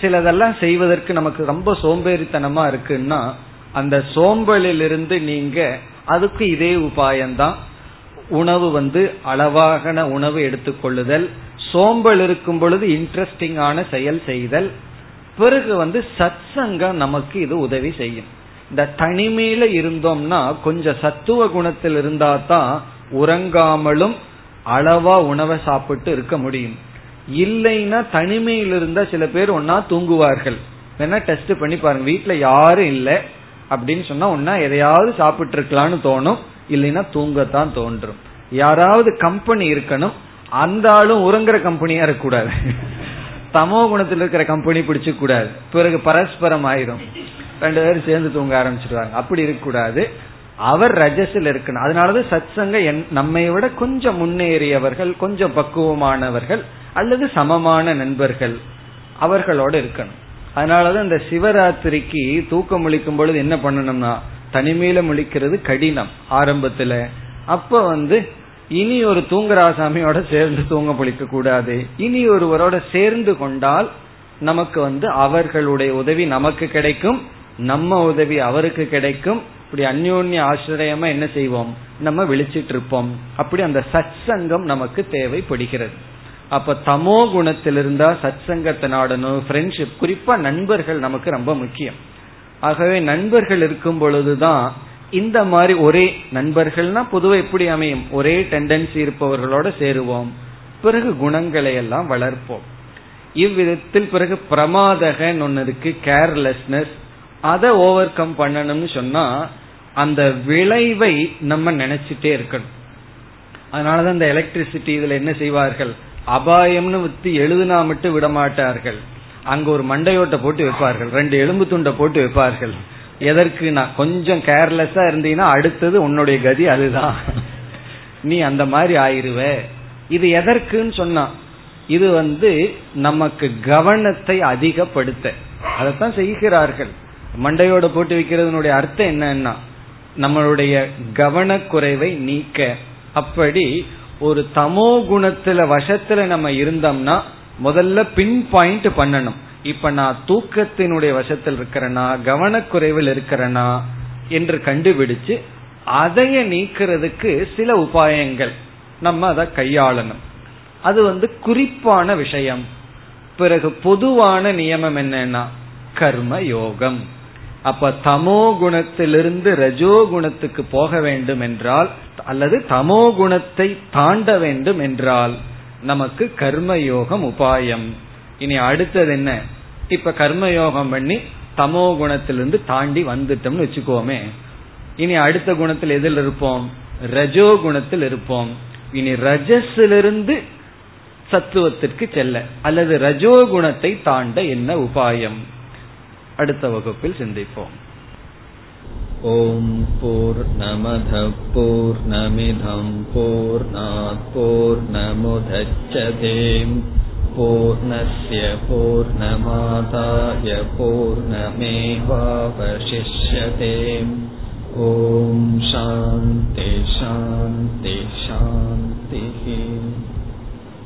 சிலதெல்லாம் செய்வதற்கு நமக்கு ரொம்ப சோம்பேறித்தனமா இருக்குன்னா அந்த சோம்பலிலிருந்து நீங்க அதுக்கு இதே உபாயம்தான். உணவு வந்து அளவாகன உணவு எடுத்துக்கொள்ளுதல் சோம்பல் இருக்கும் பொழுது இன்ட்ரெஸ்டிங்கான செயல் செய்தல் பிறகு வந்து சத்சங்கம் நமக்கு இது உதவி செய்யும். இந்த தனிமையில இருந்தோம்னா கொஞ்சம் சத்துவ குணத்தில் இருந்தா தான் உறங்காமலும் அளவா உணவை சாப்பிட்டு இருக்க முடியும். இல்லைன்னா தனிமையில் இருந்த சில பேர் ஒன்னா தூங்குவார்கள். வேணா டெஸ்ட் பண்ணி பாருங்க. வீட்டுல யாரும் இல்லை அப்படின்னு சொன்னா ஒன்னா எதையாவது சாப்பிட்டு இருக்கலாம்னு தோணும். இல்லைன்னா தூங்கத்தான் தோன்றும். யாராவது கம்பெனி இருக்கணும். அந்த ஆளும் உறங்குற கம்பெனியா இருக்கக்கூடாது. தமோ குணத்தில் இருக்கிற கம்பெனி பிடிச்ச கூடாது பிறகு பரஸ்பரம் ஆயிரும். ரெண்டு பேரும் சேர்ந்து தூங்க ஆரம்பிச்சிருவாங்க. அப்படி இருக்கக்கூடாது. அவர் ரஜஸில் இருக்கணும். அதனாலதான் சத் சங்க நம்மை விட கொஞ்சம் முன்னேறியவர்கள் கொஞ்சம் பக்குவமானவர்கள் அல்லது சமமான நண்பர்கள் அவர்களோட இருக்கணும். அதனாலதான் இந்த சிவராத்திரிக்கு தூக்கம் முழிக்கும் பொழுது என்ன பண்ணணும்னா தனிமையில முழிக்கிறது கடினம் ஆரம்பத்துல. அப்ப வந்து இனி ஒரு தூங்குராசாமியோட சேர்ந்து தூங்க பொழிக்க கூடாது இனி ஒருவரோட சேர்ந்து கொண்டால் நமக்கு வந்து அவர்களுடைய உதவி நமக்கு கிடைக்கும். நம்ம உதவி அவருக்கு கிடைக்கும். இப்படி அந்யோன்ய ஆசிரியமா என்ன செய்வோம்? நம்ம விழிச்சிட்டு இருப்போம். அப்படி அந்த சத் சங்கம் நமக்கு தேவைப்படுகிறது. அப்ப தமோ குணத்தில் இருந்தா சத் சங்கத்தை நாடணும். ஃப்ரெண்ட்ஷிப் குறிப்பா நண்பர்கள் நமக்கு ரொம்ப முக்கியம். ஆகவே நண்பர்கள் இருக்கும் பொழுதுதான் இந்த மாதிரி ஒரே நண்பர்கள்னா பொதுவை எப்படி அமையும்? ஒரே டெண்டன்சி இருப்பவர்களோட சேருவோம். பிறகு குணங்களை எல்லாம் வளர்ப்போம். இவ்விதத்தில் பிறகு பிரமாதகன் ஒன்னு இருக்கு. கேர்லெஸ்னஸ் அதை ஓவர் கம் பண்ணணும்னு சொன்னா அந்த விளைவை நம்ம நினைச்சிட்டே இருக்கணும். அதனாலதான் இந்த எலக்ட்ரிசிட்டி இதுல என்ன செய்வார்கள்? அபாயம்னு வித்து எழுதுனா மட்டும் விட மாட்டார்கள். அங்க ஒரு மண்டையோட்டை போட்டு வைப்பார்கள். ரெண்டு எலும்பு துண்டை போட்டு வைப்பார்கள். எதற்கு? நான் கொஞ்சம் கேர்லெஸ்ஸா இருந்தீங்கன்னா அடுத்தது உன்னுடைய கதி அதுதான். நீ அந்த மாதிரி ஆயிருவ. இது எதற்குன்னு சொன்னா இது வந்து நமக்கு கவனத்தை அதிகப்படுத்த. அதைத்தான் செய்கிறார்கள். மண்டையோட போட்டு வைக்கிறதுனுடைய அர்த்தம் என்னன்னா நம்மளுடைய கவனக்குறைவை நீக்க. அப்படி ஒரு தமோ குணத்துல வசத்துல நம்ம இருந்தோம்னா முதல்ல பின் பாயிண்ட் பண்ணணும். இப்ப நான் தூக்கத்தினுடைய வசத்தில் இருக்கிறனா கவனக்குறைவில் இருக்கிறனா என்று கண்டுபிடிச்சு அதைய நீக்கிறதுக்கு சில உபாயங்கள் நம்ம அதை கையாளணும். அது வந்து குறிப்பான விஷயம். பிறகு பொதுவான நியமம் என்னன்னா கர்ம யோகம் அப்ப தமோ குணத்திலிருந்து ரஜோ குணத்துக்கு போக வேண்டும் என்றால் அல்லது தமோ குணத்தை தாண்ட வேண்டும் என்றால் நமக்கு கர்மயோகம் உபாயம். இனி அடுத்தது என்ன? இப்ப கர்மயோகம் பண்ணி தமோ குணத்திலிருந்து தாண்டி வந்துட்டோம்னு வச்சுக்கோமே. இனி அடுத்த குணத்தில் எதில் இருப்போம்? ரஜோ குணத்தில் இருப்போம். இனி ரஜஸிலிருந்து சத்துவத்திற்கு செல்ல அல்லது ரஜோ குணத்தை தாண்ட என்ன உபாயம்? அடுத்த வகுப்பில் சிந்திப்போம் ॐ पूर्नमधपूर्नमिधम्पूर्णापूर्नमुधच्छते पूर्णस्य पूर्णमादाय पूर्णमेवावशिष्यते ॐ शान्ति शान्ति शान्तिः